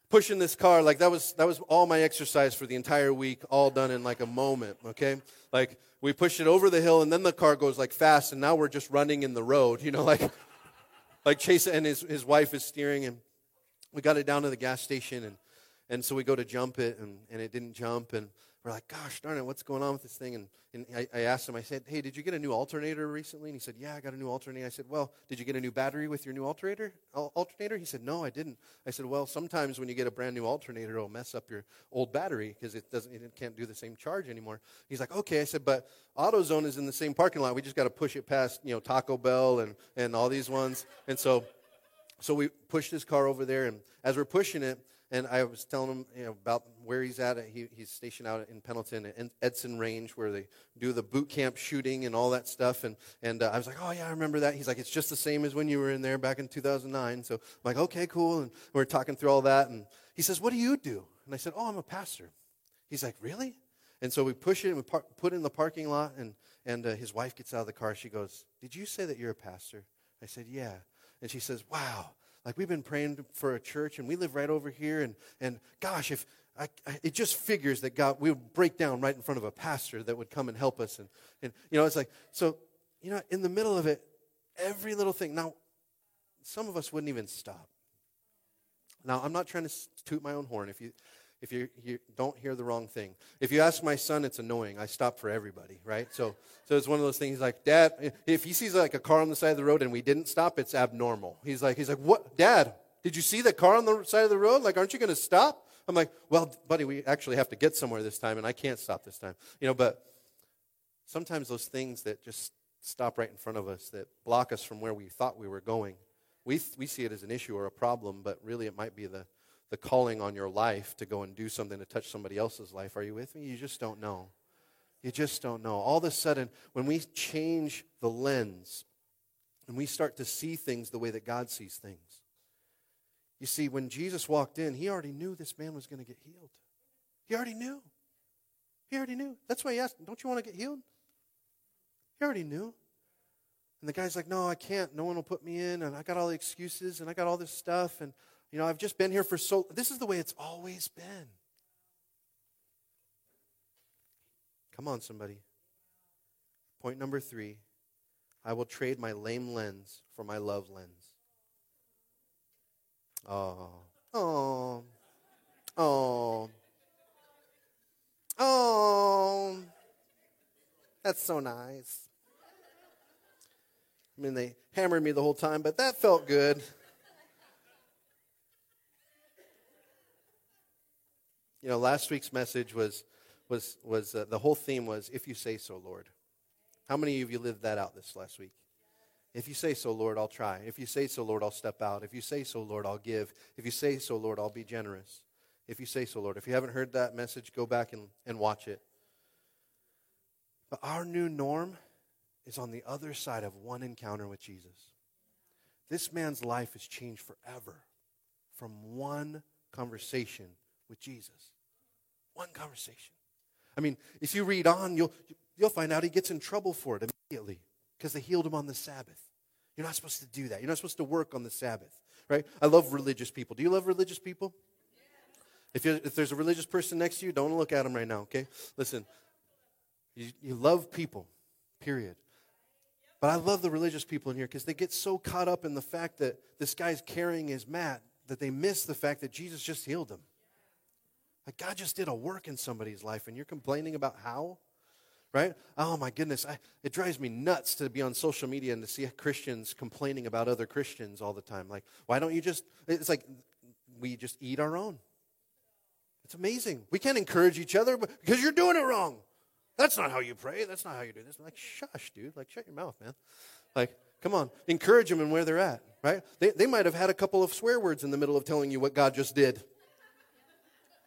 pushing this car like that was that was all my exercise for the entire week all done in like a moment okay like we push it over the hill and then the car goes like fast and now we're just running in the road you know like like chase and his, his wife is steering and we got it down to the gas station and and so we go to jump it and, and it didn't jump and we're like gosh darn it what's going on with this thing? And, and I, I asked him i said hey did you get a new alternator recently? And he said yeah i got a new alternator. I said well did you get a new battery with your new alternator alternator? He said no i didn't. I said well sometimes when you get a brand new alternator it'll mess up your old battery because it doesn't it can't do the same charge anymore. He's like okay. I said but autozone is in the same parking lot. We just got to push it past you know taco bell and and all these ones. And so so we pushed his car over there, and as we're pushing it, and I was telling him you know, about where he's at. He, he's stationed out in Pendleton, at Edson Range, where they do the boot camp shooting and all that stuff. And, and uh, I was like, oh, yeah, I remember that. He's like, it's just the same as when you were in there back in 2009. So I'm like, okay, cool. And we're talking through all that. And he says, what do you do? And I said, oh, I'm a pastor. He's like, really? And so we push it and we par- put it in the parking lot. And, and uh, his wife gets out of the car. She goes, did you say that you're a pastor? I said, yeah. And she says, wow, like we've been praying for a church and we live right over here. And, and gosh, if I, I, it just figures that God, we would break down right in front of a pastor that would come and help us. And, and, you know, it's like, so, you know, in the middle of it, every little thing. Now, some of us wouldn't even stop. Now, I'm not trying to toot my own horn. If you, if you, you don't hear the wrong thing. If you ask my son, it's annoying. I stop for everybody, right? So, so it's one of those things. Like, Dad, if he sees like a car on the side of the road and we didn't stop, it's abnormal. He's like, he's like, what, Dad? Did you see the car on the side of the road? Like, aren't you going to stop? I'm like, well, buddy, we actually have to get somewhere this time, and I can't stop this time. You know, but sometimes those things that just stop right in front of us, that block us from where we thought we were going, we, we see it as an issue or a problem, but really it might be the the calling on your life to go and do something to touch somebody else's life. Are you with me? You just don't know. You just don't know. All of a sudden, when we change the lens and we start to see things the way that God sees things, you see, when Jesus walked in, he already knew this man was going to get healed. He already knew. He already knew. That's why he asked, Don't you want to get healed? He already knew. And the guy's like, No, I can't. No one will put me in. And I got all the excuses and I got all this stuff. And you know, I've just been here for so this is the way it's always been. Come on, somebody. Point number three I will trade my lame lens for my love lens. Oh, oh, oh, oh. That's so nice. I mean, they hammered me the whole time, but that felt good. You know, last week's message was, was, was uh, the whole theme was, if you say so, Lord. How many of you lived that out this last week? If you say so, Lord, I'll try. If you say so, Lord, I'll step out. If you say so, Lord, I'll give. If you say so, Lord, I'll be generous. If you say so, Lord. If you haven't heard that message, go back and, and watch it. But our new norm is on the other side of one encounter with Jesus. This man's life has changed forever from one conversation with Jesus. One conversation. I mean, if you read on, you'll, you'll find out he gets in trouble for it immediately because they healed him on the Sabbath. You're not supposed to do that. You're not supposed to work on the Sabbath, right? I love religious people. Do you love religious people? If, if there's a religious person next to you, don't look at them right now, okay? Listen, you, you love people, period. But I love the religious people in here because they get so caught up in the fact that this guy's carrying his mat that they miss the fact that Jesus just healed him. Like God just did a work in somebody's life, and you're complaining about how? Right? Oh my goodness, I, it drives me nuts to be on social media and to see Christians complaining about other Christians all the time. Like, why don't you just? It's like we just eat our own. It's amazing. We can't encourage each other because you're doing it wrong. That's not how you pray. That's not how you do this. I'm like, shush, dude. Like, shut your mouth, man. Like, come on. Encourage them in where they're at, right? They, they might have had a couple of swear words in the middle of telling you what God just did.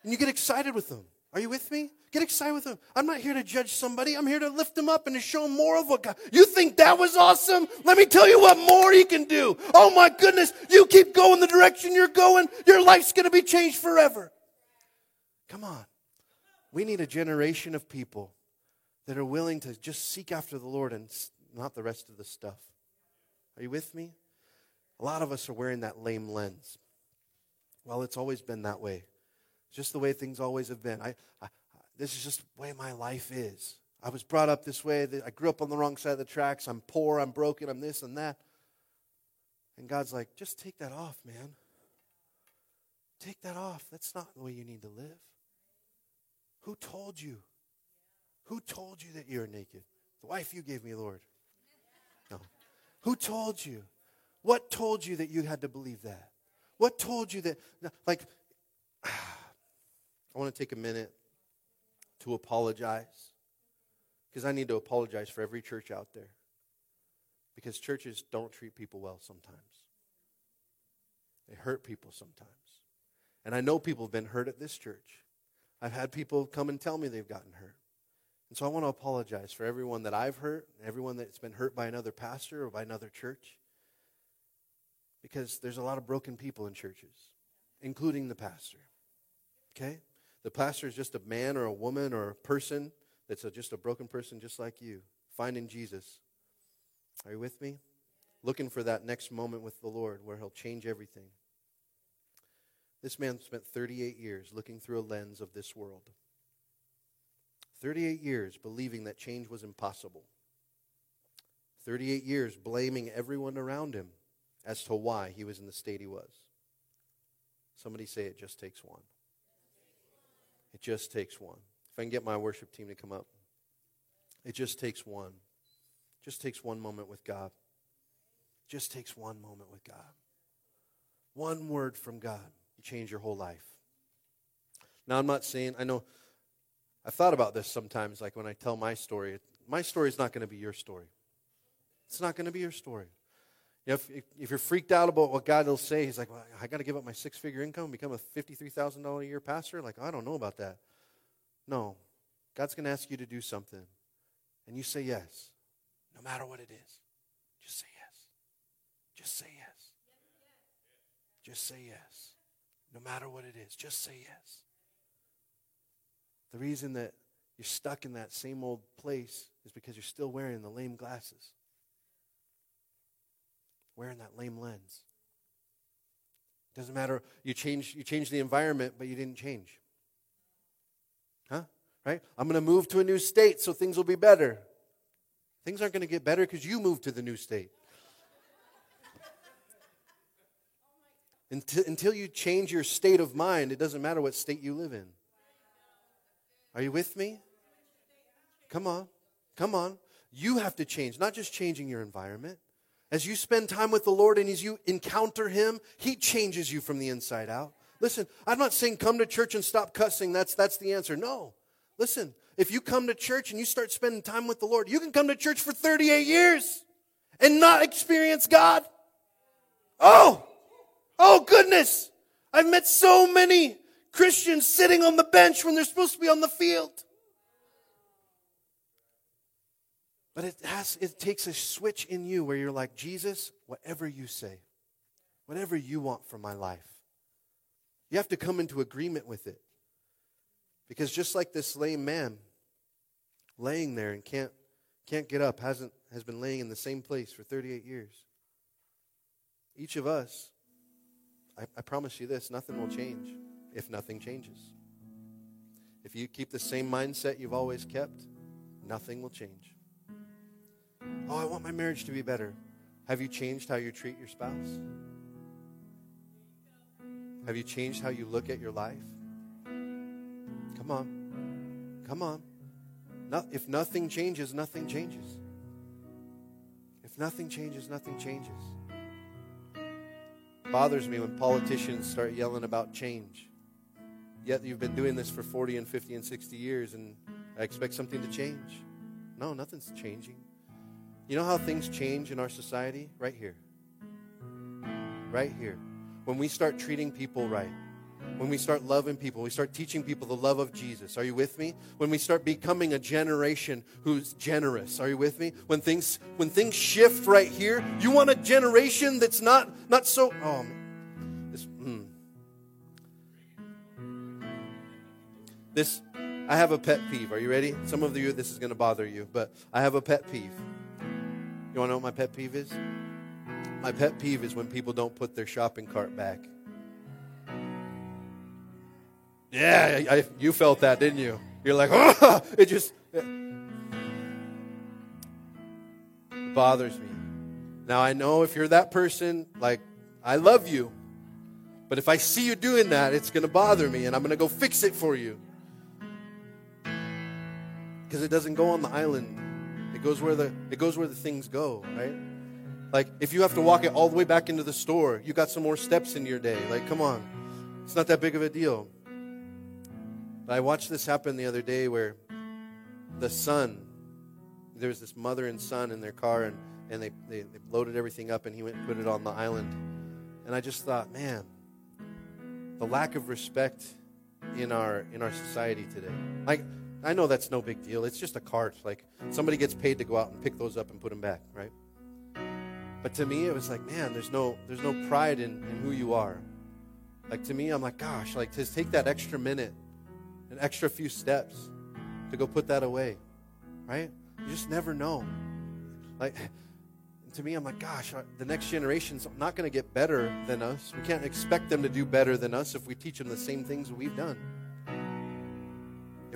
And you get excited with them. Are you with me? Get excited with them. I'm not here to judge somebody. I'm here to lift them up and to show more of what God. You think that was awesome? Let me tell you what more He can do. Oh my goodness. You keep going the direction you're going, your life's going to be changed forever. Come on. We need a generation of people that are willing to just seek after the Lord and not the rest of the stuff. Are you with me? A lot of us are wearing that lame lens. Well, it's always been that way. It's just the way things always have been. I, I, this is just the way my life is. I was brought up this way. I grew up on the wrong side of the tracks. I'm poor. I'm broken. I'm this and that. And God's like, just take that off, man. Take that off. That's not the way you need to live. Who told you? Who told you that you're naked? The wife you gave me, Lord. No. Who told you? What told you that you had to believe that? What told you that, like, want to take a minute to apologize because I need to apologize for every church out there because churches don't treat people well sometimes. They hurt people sometimes. And I know people have been hurt at this church. I've had people come and tell me they've gotten hurt. And so I want to apologize for everyone that I've hurt, everyone that's been hurt by another pastor or by another church. Because there's a lot of broken people in churches, including the pastor. Okay? The pastor is just a man or a woman or a person that's a, just a broken person just like you, finding Jesus. Are you with me? Looking for that next moment with the Lord where he'll change everything. This man spent 38 years looking through a lens of this world. 38 years believing that change was impossible. 38 years blaming everyone around him as to why he was in the state he was. Somebody say it just takes one. It just takes one. If I can get my worship team to come up. It just takes one. Just takes one moment with God. Just takes one moment with God. One word from God. You change your whole life. Now, I'm not saying, I know, I've thought about this sometimes, like when I tell my story. My story is not going to be your story. It's not going to be your story. If, if, you're freaked out about what God will say, He's like, well, I got to give up my six figure income and become a $53,000 a year pastor? Like, I don't know about that. No. God's going to ask you to do something. And you say yes, no matter what it is. Just say yes. Just say yes. Just say yes. No matter what it is, just say yes. The reason that you're stuck in that same old place is because you're still wearing the lame glasses, wearing that lame lens. It doesn't matter. You change, you change the environment, but you didn't change. Huh? Right? I'm going to move to a new state so things will be better. Things aren't going to get better because you moved to the new state. Until, until you change your state of mind, it doesn't matter what state you live in. Are you with me? Come on. Come on. You have to change, not just changing your environment. As you spend time with the Lord and as you encounter Him, He changes you from the inside out. Listen, I'm not saying come to church and stop cussing. That's, that's the answer. No. Listen, if you come to church and you start spending time with the Lord, you can come to church for 38 years and not experience God. Oh, oh goodness. I've met so many Christians sitting on the bench when they're supposed to be on the field. But it has it takes a switch in you where you're like, Jesus, whatever you say, whatever you want for my life. You have to come into agreement with it. Because just like this lame man laying there and can't can't get up, hasn't has been laying in the same place for 38 years. Each of us, I, I promise you this, nothing will change if nothing changes. If you keep the same mindset you've always kept, nothing will change. Oh, I want my marriage to be better. Have you changed how you treat your spouse? Have you changed how you look at your life? Come on. Come on. No, if nothing changes, nothing changes. If nothing changes, nothing changes. It bothers me when politicians start yelling about change. Yet you've been doing this for 40 and 50 and 60 years, and I expect something to change. No, nothing's changing. You know how things change in our society? Right here. Right here. When we start treating people right, when we start loving people, we start teaching people the love of Jesus. Are you with me? When we start becoming a generation who's generous. Are you with me? When things when things shift right here, you want a generation that's not not so oh this, mm. This, I have a pet peeve. Are you ready? Some of you, this is going to bother you, but I have a pet peeve. You want to know what my pet peeve is? My pet peeve is when people don't put their shopping cart back. Yeah, I, you felt that, didn't you? You're like, oh, it just it bothers me. Now I know if you're that person, like I love you, but if I see you doing that, it's going to bother me, and I'm going to go fix it for you because it doesn't go on the island. It goes where the it goes where the things go, right? Like if you have to walk it all the way back into the store, you got some more steps in your day. Like, come on, it's not that big of a deal. But I watched this happen the other day where the son, there was this mother and son in their car, and and they, they they loaded everything up, and he went and put it on the island, and I just thought, man, the lack of respect in our in our society today. Like I know that's no big deal. It's just a cart. Like somebody gets paid to go out and pick those up and put them back, right? But to me, it was like, man, there's no there's no pride in, in who you are. Like to me, I'm like, gosh, like to take that extra minute, an extra few steps to go put that away, right? You just never know. Like to me, I'm like, gosh, uh, the next generation's not going to get better than us. We can't expect them to do better than us if we teach them the same things we've done.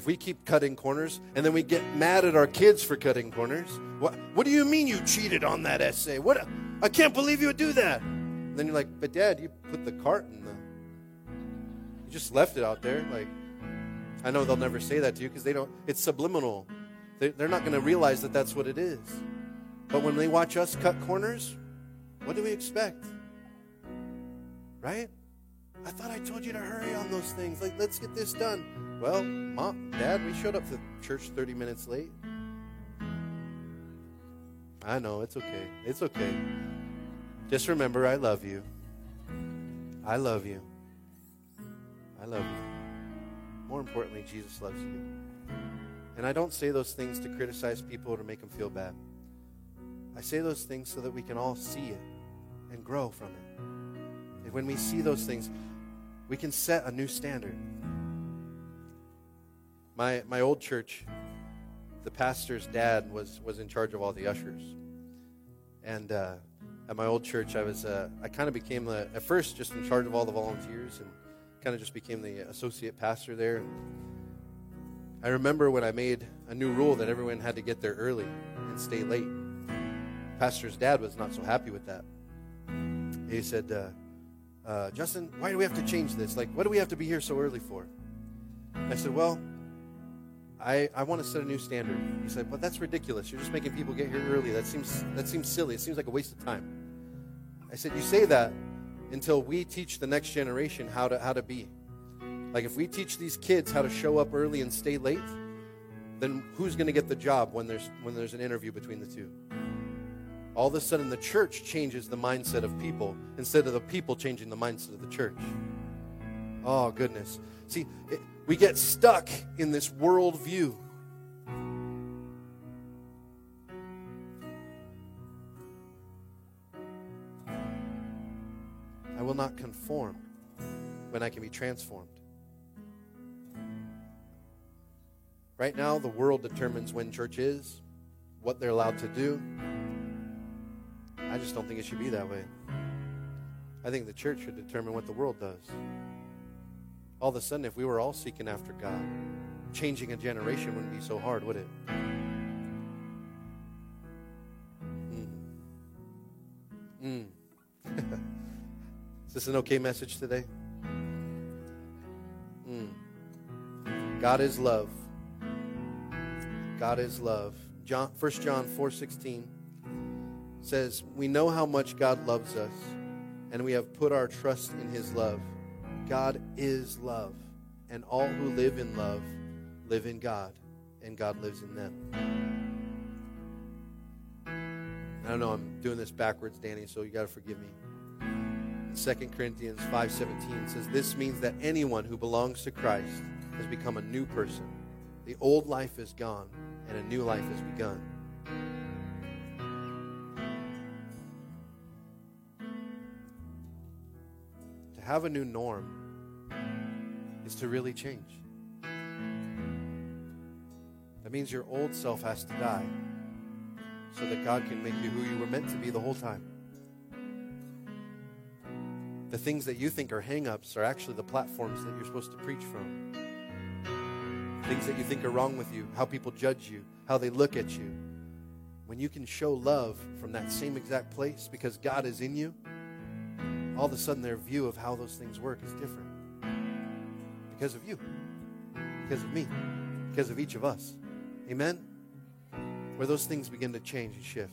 If we keep cutting corners and then we get mad at our kids for cutting corners, what, what do you mean you cheated on that essay? What? I can't believe you would do that. And then you're like, but dad, you put the cart in the, you just left it out there. Like, I know they'll never say that to you because they don't, it's subliminal. They, they're not going to realize that that's what it is. But when they watch us cut corners, what do we expect? Right? I thought I told you to hurry on those things. Like, let's get this done. Well, mom, dad, we showed up to church 30 minutes late. I know, it's okay. It's okay. Just remember, I love you. I love you. I love you. More importantly, Jesus loves you. And I don't say those things to criticize people or to make them feel bad. I say those things so that we can all see it and grow from it. And when we see those things, we can set a new standard. My my old church, the pastor's dad was was in charge of all the ushers, and uh, at my old church, I was uh, I kind of became the at first just in charge of all the volunteers, and kind of just became the associate pastor there. I remember when I made a new rule that everyone had to get there early and stay late. Pastor's dad was not so happy with that. He said, uh, uh, Justin, why do we have to change this? Like, what do we have to be here so early for? I said, well, I, I want to set a new standard. He said, well, that's ridiculous. You're just making people get here early. That seems, that seems silly. It seems like a waste of time. I said, you say that until we teach the next generation how to, how to be. Like, if we teach these kids how to show up early and stay late, then who's going to get the job when there's, when there's an interview between the two? all of a sudden the church changes the mindset of people instead of the people changing the mindset of the church. Oh, goodness. See, it, we get stuck in this worldview. I will not conform when I can be transformed. Right now, the world determines when church is, what they're allowed to do, I just don't think it should be that way. I think the church should determine what the world does. All of a sudden, if we were all seeking after God, changing a generation wouldn't be so hard, would it? Mm. Mm. Is this an okay message today? Mm. God is love. God is love. John, 1 John 4:16 says, We know how much God loves us, and we have put our trust in his love. God is love, and all who live in love live in God, and God lives in them. I don't know, I'm doing this backwards, Danny, so you got to forgive me. 2 Corinthians 5:17 says this means that anyone who belongs to Christ has become a new person. The old life is gone and a new life has begun. To have a new norm is to really change. That means your old self has to die so that God can make you who you were meant to be the whole time. The things that you think are hang-ups are actually the platforms that you're supposed to preach from. Things that you think are wrong with you, how people judge you, how they look at you. When you can show love from that same exact place because God is in you, all of a sudden their view of how those things work is different. Because of you, because of me, because of each of us. Amen? Where those things begin to change and shift.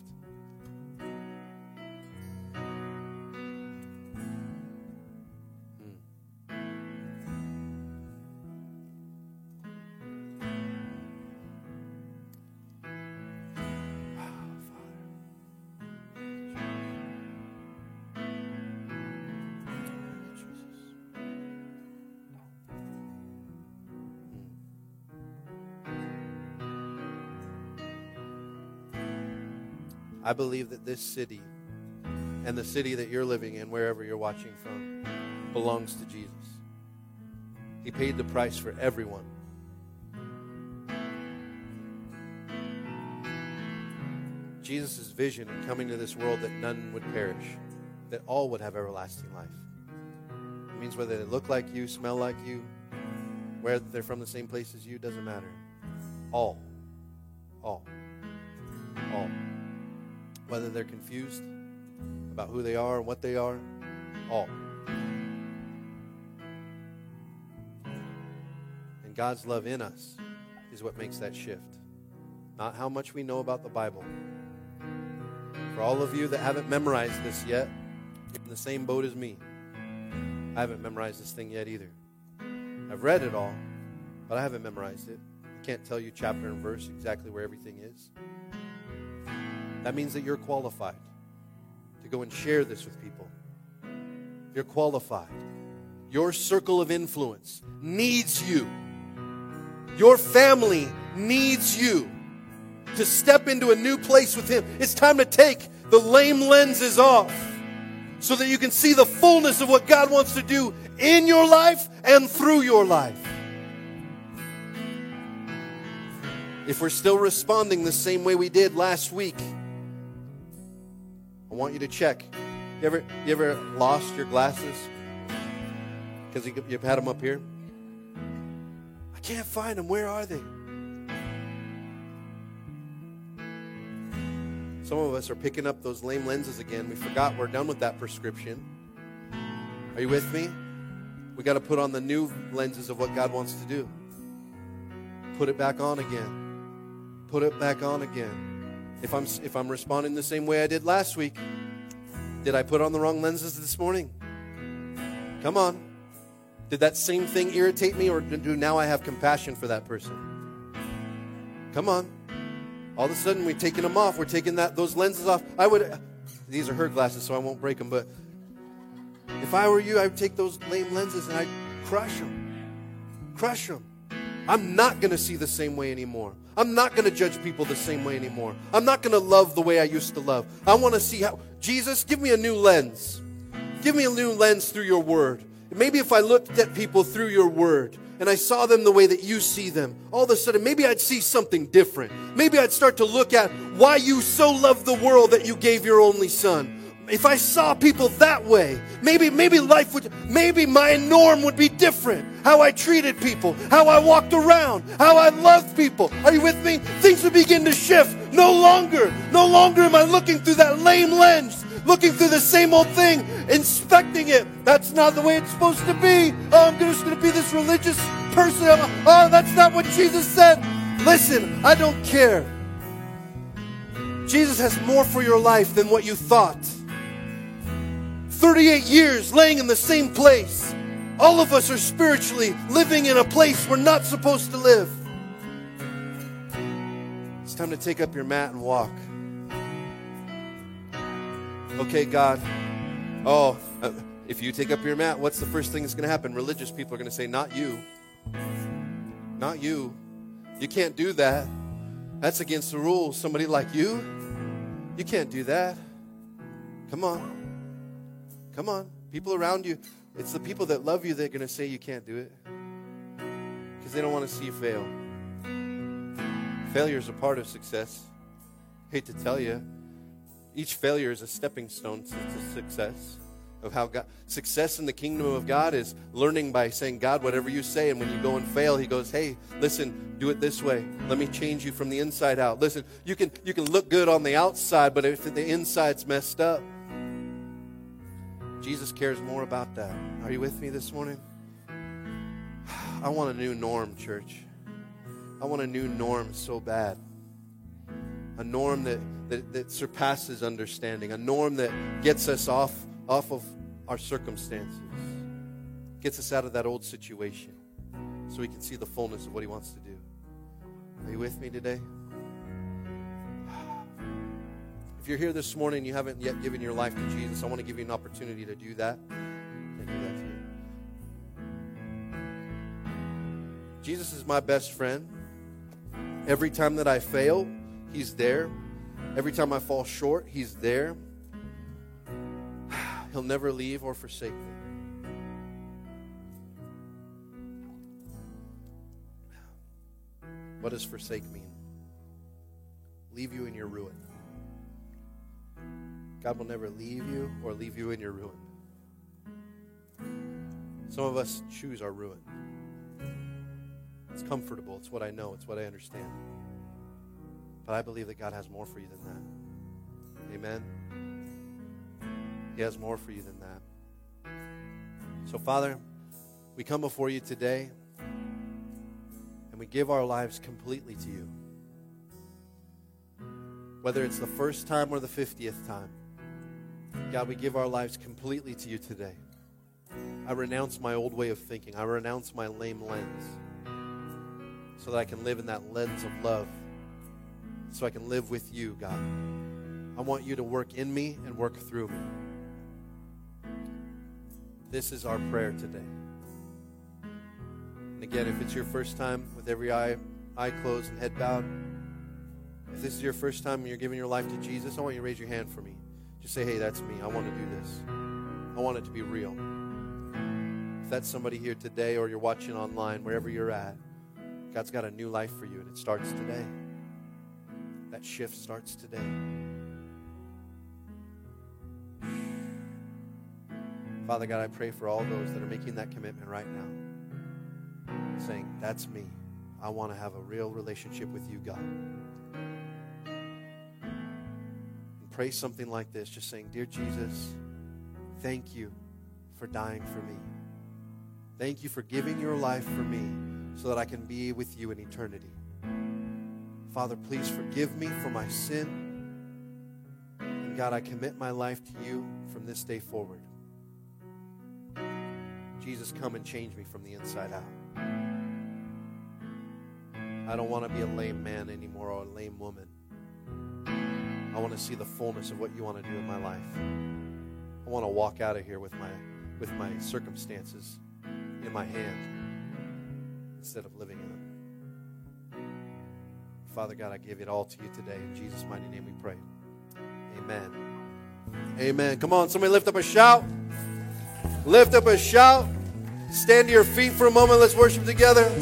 I believe that this city and the city that you're living in, wherever you're watching from, belongs to Jesus. He paid the price for everyone. Jesus' vision in coming to this world that none would perish, that all would have everlasting life. It means whether they look like you, smell like you, whether they're from the same place as you, doesn't matter. All. All. All whether they're confused about who they are and what they are, all. And God's love in us is what makes that shift. Not how much we know about the Bible. For all of you that haven't memorized this yet, you're in the same boat as me. I haven't memorized this thing yet either. I've read it all, but I haven't memorized it. I can't tell you chapter and verse exactly where everything is. That means that you're qualified to go and share this with people. You're qualified. Your circle of influence needs you. Your family needs you to step into a new place with Him. It's time to take the lame lenses off so that you can see the fullness of what God wants to do in your life and through your life. If we're still responding the same way we did last week, I want you to check. You ever, you ever lost your glasses? Because you, you've had them up here? I can't find them. Where are they? Some of us are picking up those lame lenses again. We forgot we're done with that prescription. Are you with me? We got to put on the new lenses of what God wants to do. Put it back on again. Put it back on again. If I'm if I'm responding the same way I did last week, did I put on the wrong lenses this morning? Come on. Did that same thing irritate me or do now I have compassion for that person? Come on. All of a sudden we're taking them off. We're taking that those lenses off. I would these are her glasses so I won't break them, but if I were you, I would take those lame lenses and I'd crush them. Crush them. I'm not going to see the same way anymore. I'm not going to judge people the same way anymore. I'm not going to love the way I used to love. I want to see how, Jesus, give me a new lens. Give me a new lens through your word. Maybe if I looked at people through your word and I saw them the way that you see them, all of a sudden maybe I'd see something different. Maybe I'd start to look at why you so loved the world that you gave your only son if I saw people that way, maybe maybe life would maybe my norm would be different. How I treated people, how I walked around, how I loved people. Are you with me? Things would begin to shift. No longer, no longer am I looking through that lame lens, looking through the same old thing, inspecting it. That's not the way it's supposed to be. Oh, I'm just going to be this religious person. Oh, that's not what Jesus said. Listen, I don't care. Jesus has more for your life than what you thought. 38 years laying in the same place. All of us are spiritually living in a place we're not supposed to live. It's time to take up your mat and walk. Okay, God. Oh, uh, if you take up your mat, what's the first thing that's going to happen? Religious people are going to say, Not you. Not you. You can't do that. That's against the rules. Somebody like you, you can't do that. Come on. Come on. People around you, it's the people that love you that are going to say you can't do it because they don't want to see you fail. Failure is a part of success. Hate to tell you, each failure is a stepping stone to, success. Of how God, success in the kingdom of God is learning by saying, God, whatever you say, and when you go and fail, He goes, Hey, listen, do it this way. Let me change you from the inside out. Listen, you can you can look good on the outside, but if the inside's messed up, Jesus cares more about that. Are you with me this morning? I want a new norm, church. I want a new norm so bad. A norm that, that, that surpasses understanding. A norm that gets us off, off of our circumstances. Gets us out of that old situation so we can see the fullness of what He wants to do. Are you with me today? If you're here this morning and you haven't yet given your life to Jesus, I want to give you an opportunity to do that. I do that to? Jesus is my best friend. Every time that I fail, He's there. Every time I fall short, He's there. He'll never leave or forsake me. What does forsake mean? Leave you in your ruin. God will never leave you or leave you in your ruin. Some of us choose our ruin. It's comfortable. It's what I know. It's what I understand. But I believe that God has more for you than that. Amen. He has more for you than that. So, Father, we come before you today and we give our lives completely to you. Whether it's the first time or the 50th time, God, we give our lives completely to you today. I renounce my old way of thinking. I renounce my lame lens so that I can live in that lens of love, so I can live with you, God. I want you to work in me and work through me. This is our prayer today. And again, if it's your first time with every eye, eye closed and head bowed, if this is your first time and you're giving your life to Jesus, I want you to raise your hand for me. Just say, hey, that's me. I want to do this. I want it to be real. If that's somebody here today or you're watching online, wherever you're at, God's got a new life for you, and it starts today. That shift starts today. Father God, I pray for all those that are making that commitment right now, saying, That's me. I want to have a real relationship with you, God. Pray something like this, just saying, Dear Jesus, thank you for dying for me. Thank you for giving your life for me so that I can be with you in eternity. Father, please forgive me for my sin. And God, I commit my life to you from this day forward. Jesus, come and change me from the inside out. I don't want to be a lame man anymore or a lame woman. I want to see the fullness of what you want to do in my life. I want to walk out of here with my with my circumstances in my hand instead of living in them. Father God, I give it all to you today. In Jesus' mighty name we pray. Amen. Amen. Come on, somebody lift up a shout. Lift up a shout. Stand to your feet for a moment. Let's worship together.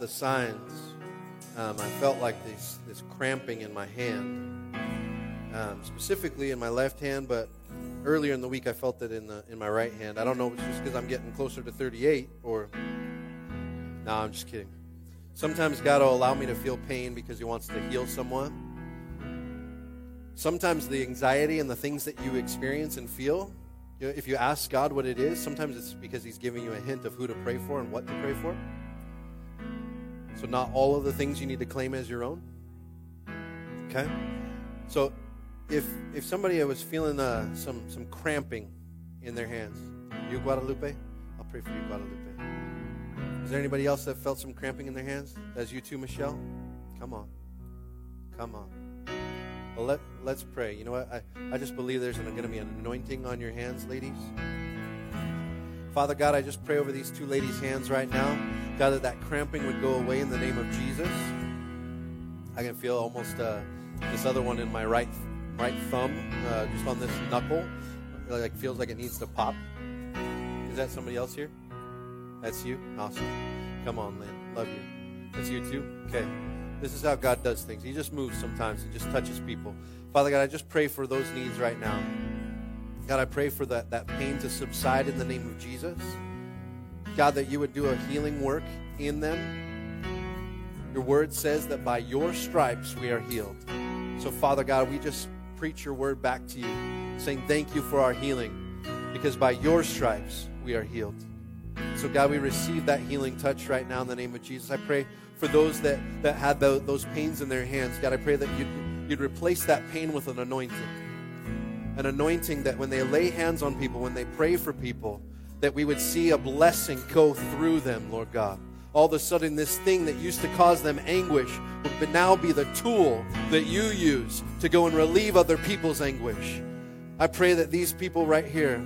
The signs, um, I felt like this, this cramping in my hand, um, specifically in my left hand, but earlier in the week I felt it in, the, in my right hand. I don't know if it's just because I'm getting closer to 38 or. No, I'm just kidding. Sometimes God will allow me to feel pain because He wants to heal someone. Sometimes the anxiety and the things that you experience and feel, you know, if you ask God what it is, sometimes it's because He's giving you a hint of who to pray for and what to pray for. So, not all of the things you need to claim as your own. Okay? So, if if somebody was feeling uh, some some cramping in their hands, you Guadalupe, I'll pray for you, Guadalupe. Is there anybody else that felt some cramping in their hands? That's you too, Michelle. Come on, come on. Well, let let's pray. You know what? I I just believe there's going to be an anointing on your hands, ladies. Father God, I just pray over these two ladies' hands right now. God, that that cramping would go away in the name of Jesus. I can feel almost uh, this other one in my right right thumb, uh, just on this knuckle. Like feels like it needs to pop. Is that somebody else here? That's you. Awesome. Come on, Lynn. Love you. That's you too. Okay. This is how God does things. He just moves sometimes and just touches people. Father God, I just pray for those needs right now. God, I pray for that, that pain to subside in the name of Jesus. God, that you would do a healing work in them. Your word says that by your stripes we are healed. So, Father God, we just preach your word back to you, saying thank you for our healing, because by your stripes we are healed. So, God, we receive that healing touch right now in the name of Jesus. I pray for those that, that had the, those pains in their hands. God, I pray that you'd, you'd replace that pain with an anointing. An anointing that when they lay hands on people, when they pray for people, that we would see a blessing go through them, Lord God. All of a sudden, this thing that used to cause them anguish would now be the tool that you use to go and relieve other people's anguish. I pray that these people right here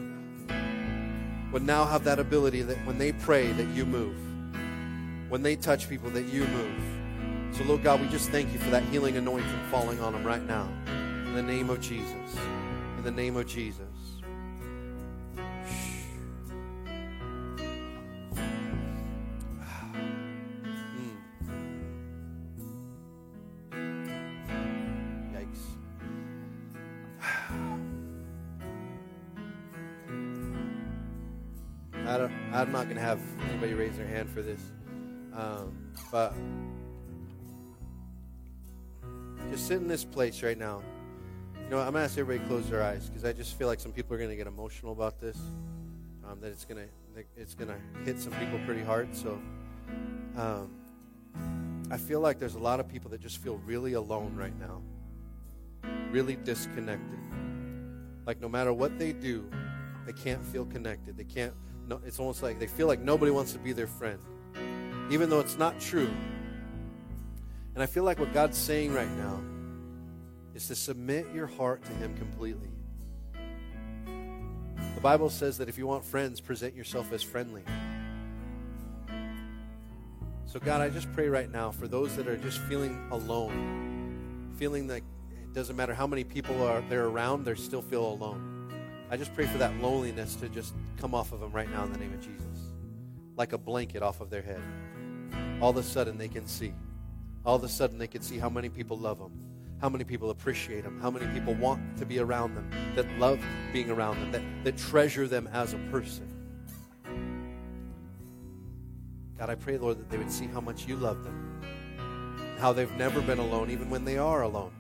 would now have that ability that when they pray, that you move. When they touch people, that you move. So, Lord God, we just thank you for that healing anointing falling on them right now. In the name of Jesus. In the name of Jesus. Yikes. I'm not going to have anybody raise their hand for this. Um, but just sit in this place right now. Know, I'm to ask everybody close their eyes because I just feel like some people are to get emotional about this. Um, that it's to it's to hit some people pretty hard. So um, I feel like there's a lot of people that just feel really alone right now, really disconnected. Like no matter what they do, they can't feel connected. They can't. No, it's almost like they feel like nobody wants to be their friend, even though it's not true. And I feel like what God's saying right now is to submit your heart to Him completely. The Bible says that if you want friends, present yourself as friendly. So, God, I just pray right now for those that are just feeling alone, feeling like it doesn't matter how many people are they're around, they still feel alone. I just pray for that loneliness to just come off of them right now in the name of Jesus, like a blanket off of their head. All of a sudden, they can see. All of a sudden, they can see how many people love them, how many people appreciate them, how many people want to be around them, that love being around them, that, that treasure them as a person. God, I pray, Lord, that they would see how much you love them, how they've never been alone, even when they are alone.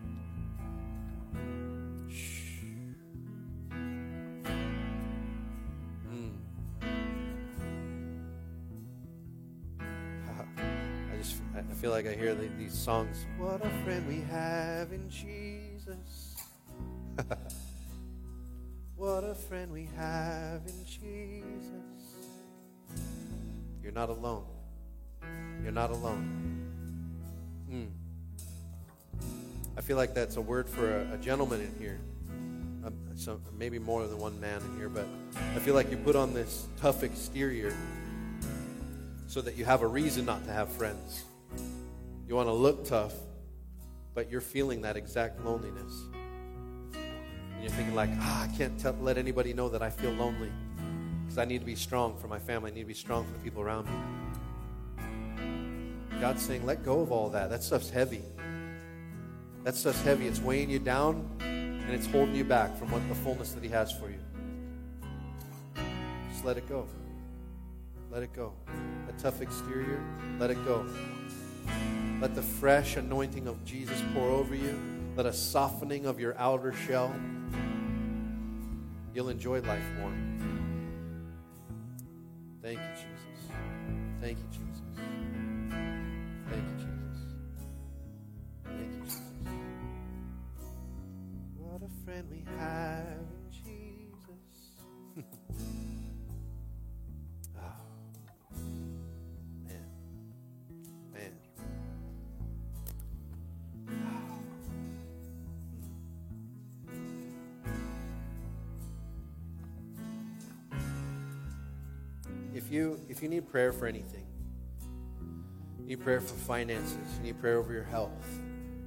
Feel like I hear the, these songs. What a friend we have in Jesus. what a friend we have in Jesus. You're not alone. You're not alone. Mm. I feel like that's a word for a, a gentleman in here. Um, so maybe more than one man in here, but I feel like you put on this tough exterior so that you have a reason not to have friends. You want to look tough, but you're feeling that exact loneliness. And you're thinking like, ah, I can't tell, let anybody know that I feel lonely. Because I need to be strong for my family. I need to be strong for the people around me. God's saying, let go of all that. That stuff's heavy. That stuff's heavy. It's weighing you down and it's holding you back from what the fullness that He has for you. Just let it go. Let it go. A tough exterior, let it go. Let the fresh anointing of Jesus pour over you. Let a softening of your outer shell. You'll enjoy life more. Thank you, Jesus. Thank you, Jesus. Thank you, Jesus. Thank you, Jesus. What a friend we have If you if you need prayer for anything, you need prayer for finances, you need prayer over your health.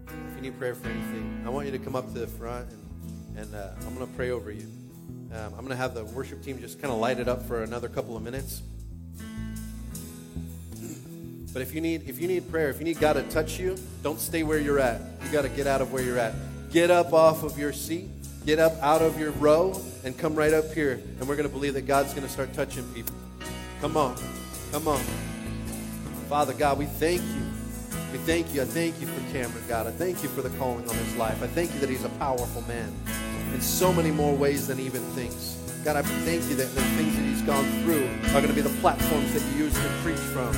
If you need prayer for anything, I want you to come up to the front and, and uh, I'm going to pray over you. Um, I'm going to have the worship team just kind of light it up for another couple of minutes. But if you need if you need prayer, if you need God to touch you, don't stay where you're at. You got to get out of where you're at. Get up off of your seat, get up out of your row, and come right up here. And we're going to believe that God's going to start touching people. Come on, come on. Father God, we thank you. We thank you. I thank you for Cameron, God. I thank you for the calling on his life. I thank you that he's a powerful man in so many more ways than even thinks. God, I thank you that the things that he's gone through are going to be the platforms that you use to preach from.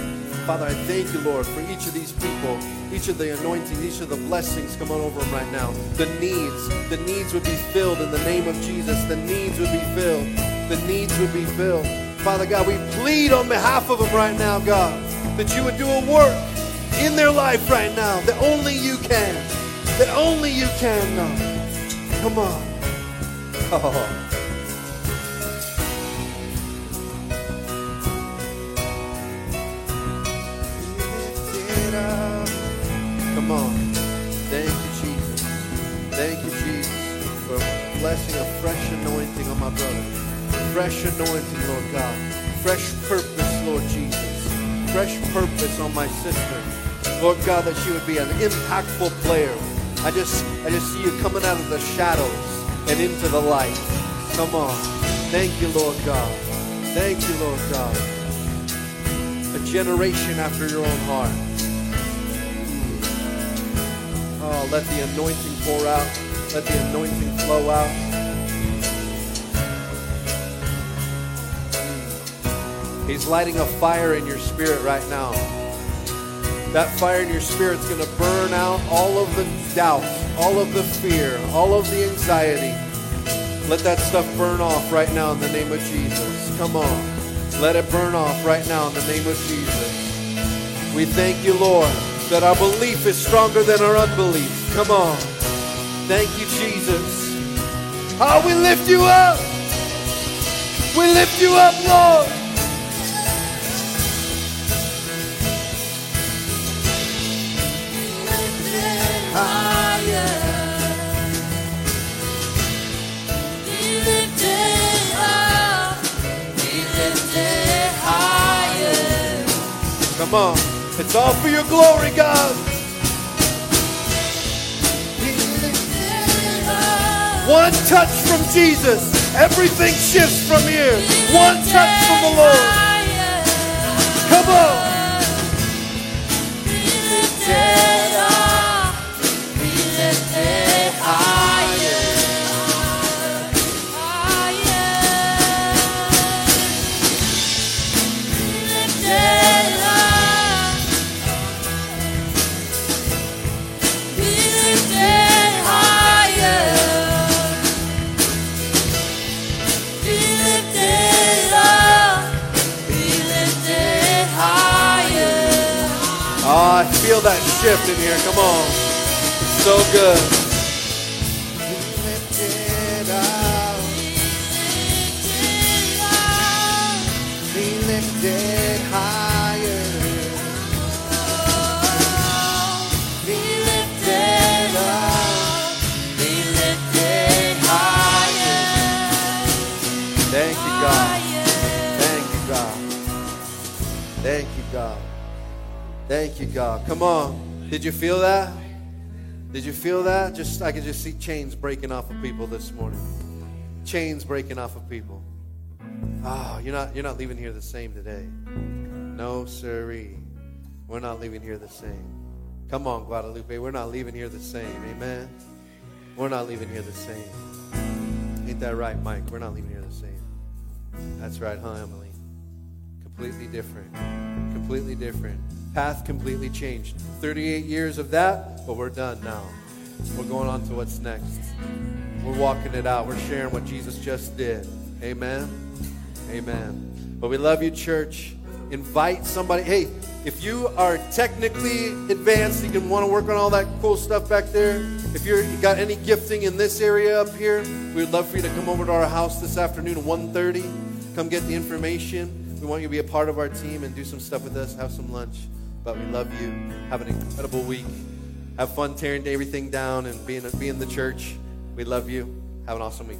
Father, I thank you, Lord, for each of these people, each of the anointing, each of the blessings come on over them right now. The needs, the needs would be filled in the name of Jesus. The needs would be filled. The needs would be filled. Father God, we plead on behalf of them right now, God, that you would do a work in their life right now that only you can. That only you can, God. Come on. Oh. Fresh anointing, Lord God. Fresh purpose, Lord Jesus. Fresh purpose on my sister. Lord God, that she would be an impactful player. I just I just see you coming out of the shadows and into the light. Come on. Thank you, Lord God. Thank you, Lord God. A generation after your own heart. Oh, let the anointing pour out. Let the anointing flow out. He's lighting a fire in your spirit right now. That fire in your spirit's going to burn out all of the doubt, all of the fear, all of the anxiety. Let that stuff burn off right now in the name of Jesus. Come on. Let it burn off right now in the name of Jesus. We thank you, Lord, that our belief is stronger than our unbelief. Come on. Thank you, Jesus. Oh, we lift you up. We lift you up, Lord. Come on. It's all for your glory, God. One touch from Jesus. Everything shifts from here. One touch from the Lord. Come on. Feel that shift in here. Come on. So good. Thank you, God. Come on. Did you feel that? Did you feel that? Just I could just see chains breaking off of people this morning. Chains breaking off of people. Ah, you're not you're not leaving here the same today. No, siree. We're not leaving here the same. Come on, Guadalupe. We're not leaving here the same. Amen. We're not leaving here the same. Ain't that right, Mike? We're not leaving here the same. That's right, huh, Emily? Completely different. Completely different. Path completely changed. 38 years of that, but we're done now. We're going on to what's next. We're walking it out. We're sharing what Jesus just did. Amen. Amen. But we love you, church. Invite somebody. Hey, if you are technically advanced, you can want to work on all that cool stuff back there. If you're, you got any gifting in this area up here, we'd love for you to come over to our house this afternoon at 1.30. Come get the information. We want you to be a part of our team and do some stuff with us, have some lunch. But we love you. Have an incredible week. Have fun tearing everything down and being, being the church. We love you. Have an awesome week.